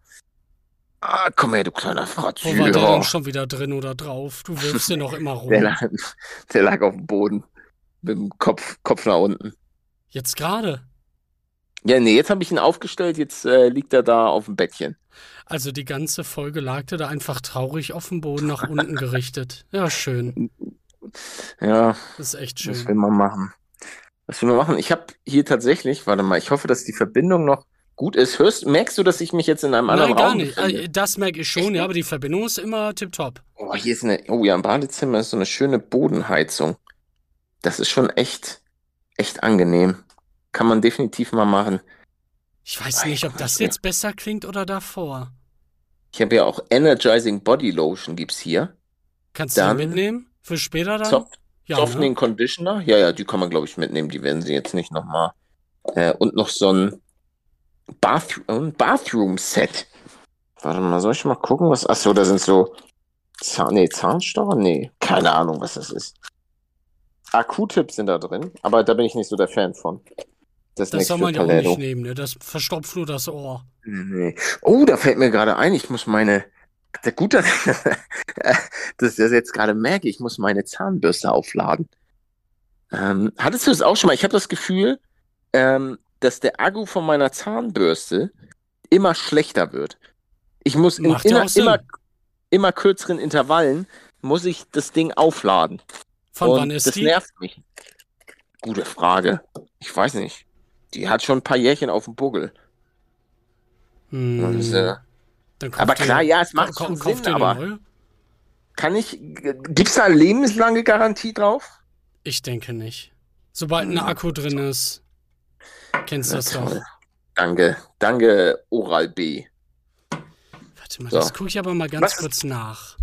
Ah, komm her, du kleiner Fratz. Wo war der denn schon wieder drin oder drauf? Du wirfst den noch immer rum. Der lag, der lag auf dem Boden. Mit dem Kopf, Kopf nach unten. Jetzt gerade. Ja, nee, jetzt habe ich ihn aufgestellt, jetzt äh, liegt er da auf dem Bettchen. Also die ganze Folge lag der da einfach traurig auf dem Boden nach unten <laughs> gerichtet. Ja, schön. Ja, Das ist echt was schön. will man machen? Was will man machen? Ich habe hier tatsächlich, warte mal, ich hoffe, dass die Verbindung noch gut ist. Hörst, merkst du, dass ich mich jetzt in einem anderen Nein, gar Raum nicht. befinde? Äh, Das merke ich schon, ja, aber die Verbindung ist immer tipptopp. Oh, hier ist eine, oh ja, im Badezimmer ist so eine schöne Bodenheizung. Das ist schon echt, echt angenehm. Kann man definitiv mal machen. Ich weiß Ei, nicht, ob das jetzt besser klingt oder davor. Ich habe ja auch Energizing Body Lotion gibt's hier. Kannst du Dann- die mitnehmen? Für später dann? Soft, ja, Softening ne? Conditioner. Ja, ja, die kann man, glaube ich, mitnehmen. Die werden sie jetzt nicht nochmal. Äh, und noch so ein Bath ein Bathroom-Set. Warte mal, soll ich mal gucken, was. Achso, da sind so. Zahn, nee, Zahnstocher? Nee, keine Ahnung, was das ist. Akku-Tipps sind da drin, aber da bin ich nicht so der Fan von. Das, Das soll man ja auch nicht nehmen, ne? Das verstopft nur das Ohr. Nee. Oh, da fällt mir gerade ein, ich muss meine. Der gut, <laughs> dass, ich das jetzt gerade merke, ich muss meine Zahnbürste aufladen. Ähm, hattest du das auch schon mal? Ich habe das Gefühl, ähm, dass der Akku von meiner Zahnbürste immer schlechter wird. Ich muss in ja immer, immer, kürzeren Intervallen muss ich das Ding aufladen. Von Und wann ist das die? nervt mich. Gute Frage. Ich weiß nicht. Die hat schon ein paar Jährchen auf dem Buckel. Hm, Und, äh, aber klar, ja, es macht schon Sinn, aber kann ich, gibt's da eine lebenslange Garantie drauf? Ich denke nicht. Sobald ein Akku drin ist, kennst du das doch. Danke, danke, Oral B. Warte mal, So. das gucke ich aber mal ganz Was kurz nach.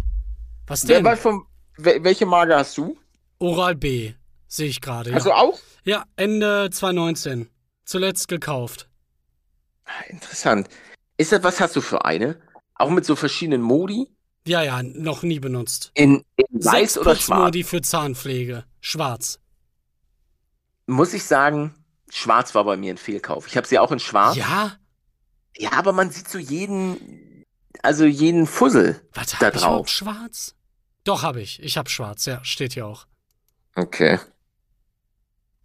Was Wer, denn? was vom, wel- welche Marke hast du? Oral B, sehe ich gerade. Ja. Hast du auch? ja, Ende 2019. Zuletzt gekauft. Interessant. Ist das, was hast du für eine? Auch mit so verschiedenen Modi? Ja, ja, noch nie benutzt. In, in weiß Sechs oder schwarz? Putzmodi für Zahnpflege. Schwarz. Muss ich sagen, schwarz war bei mir ein Fehlkauf. Ich habe sie auch in schwarz. Ja? Ja, aber man sieht so jeden, also jeden Fussel. Warte, Da ich drauf. überhaupt schwarz? Doch, habe ich. Ich habe schwarz, ja, steht hier auch. Okay.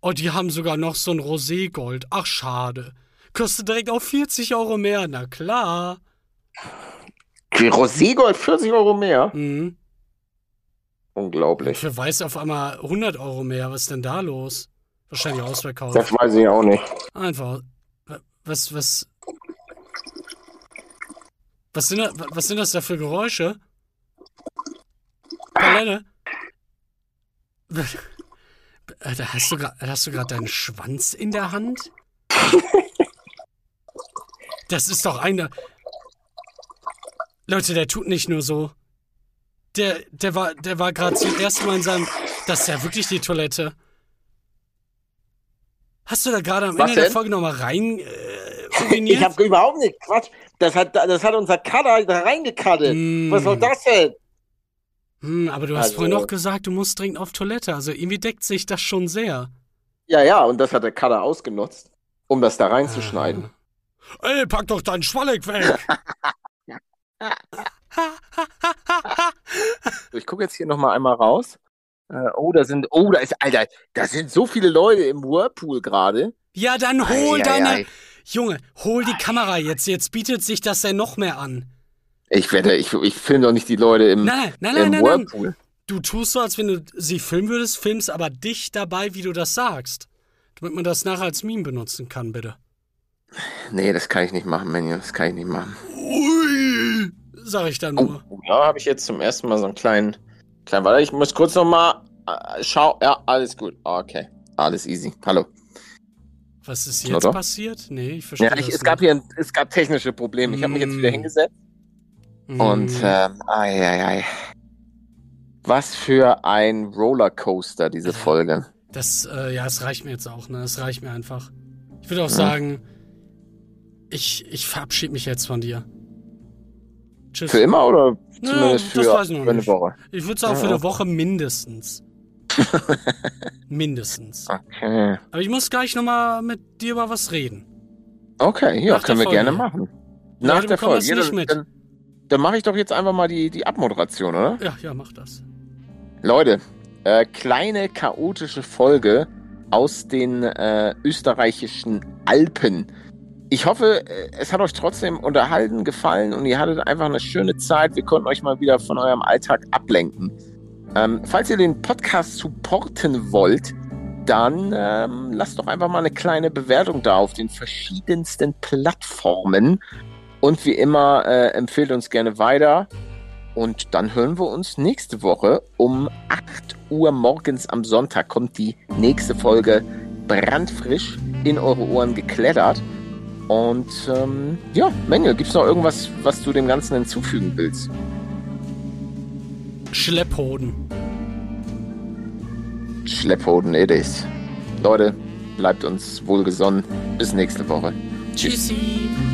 Oh, die haben sogar noch so ein Roségold. Ach, schade. Kostet direkt auf 40 Euro mehr. Na klar. Roségold 40 Euro mehr? Mhm. Unglaublich. Für Weiß auf einmal 100 Euro mehr. Was ist denn da los? Wahrscheinlich ausverkauft. Das weiß ich auch nicht. Einfach. Was, was. Was sind, da, was sind das da für Geräusche? Palette? <laughs> Da hast du gra- hast du gerade deinen Schwanz in der Hand? Das ist doch einer. Leute, der tut nicht nur so. Der, der war, der war gerade zum ersten Mal in seinem. Das ist ja wirklich die Toilette. Hast du da gerade am Was Ende der denn? Folge nochmal rein äh, uriniert? Ich habe überhaupt nicht Quatsch. Das hat, das hat unser Cutter da reingekattet. Mm. Was soll das denn? Hm, aber du hast Also- vorhin noch gesagt, du musst dringend auf Toilette. Also irgendwie deckt sich das schon sehr. Ja, ja, und das hat der Cutter ausgenutzt, um das da reinzuschneiden. Ah. Ey, pack doch deinen Schwalleck weg! <laughs> <laughs> So, ich gucke jetzt hier nochmal einmal raus. Äh, oh, da sind, oh, da ist, Alter, da sind so viele Leute im Whirlpool gerade. ja, dann hol Ei, ei, deine. ei. Junge, hol die Kamera jetzt. Jetzt bietet sich das ja noch mehr an. Ich wette, ich, ich filme doch nicht die Leute im, Nein, nein, im nein, nein, nein. Whirlpool. Du tust so, als wenn du sie filmen würdest, filmst aber dich dabei, wie du das sagst. Damit man das nachher als Meme benutzen kann, bitte. Nee, das kann ich nicht machen, Menja, das kann ich nicht machen. Ui, sag ich dann Oh, nur. ja, habe ich jetzt zum ersten Mal so einen kleinen, kleinen, warte, ich muss kurz nochmal, äh, schau, ja, alles gut, okay, alles easy, hallo. Was ist jetzt doch. passiert? Nee, ich verstehe Ja, ich, das es gab nicht. hier, ein, es gab technische Probleme, ich habe mich jetzt wieder Mm. Hingesetzt und, Hm. ähm, ai, ai, ai. Was für ein Rollercoaster, diese Folge. Das, äh, ja, es reicht mir jetzt auch, ne? Es reicht mir einfach. Ich würde auch Ja. sagen, ich, ich verabschiede mich jetzt von dir. Tschüss. Für immer oder Ja, zumindest das für, weiß ich noch für eine nicht. Woche? Ich würde sagen, Ja, für eine. Woche mindestens. <laughs> mindestens. Okay. Aber ich muss gleich nochmal mit dir über was reden. Okay, ja, Nach können wir Folge. gerne machen. Nach Leute der Folge. Ja, nicht mit. dann, dann mache ich doch jetzt einfach mal die, die Abmoderation, oder? Ja, ja, mach das. Leute, äh, kleine chaotische Folge aus den äh, österreichischen Alpen. Ich hoffe, äh, es hat euch trotzdem unterhalten, gefallen und ihr hattet einfach eine schöne Zeit. Wir konnten euch mal wieder von eurem Alltag ablenken. Ähm, falls ihr den Podcast supporten wollt, dann ähm, lasst doch einfach mal eine kleine Bewertung da auf den verschiedensten Plattformen. Und wie immer, äh, empfehlt uns gerne weiter. Und dann hören wir uns nächste Woche um 8 Uhr morgens am Sonntag kommt die nächste Folge brandfrisch in eure Ohren geklettert. Und ähm, ja, Menge, gibt es noch irgendwas, was du dem Ganzen hinzufügen willst? Schlepphoden. Schlepphoden it is. Leute, bleibt uns wohlgesonnen. Bis nächste Woche. Tschüssi. Tschüssi.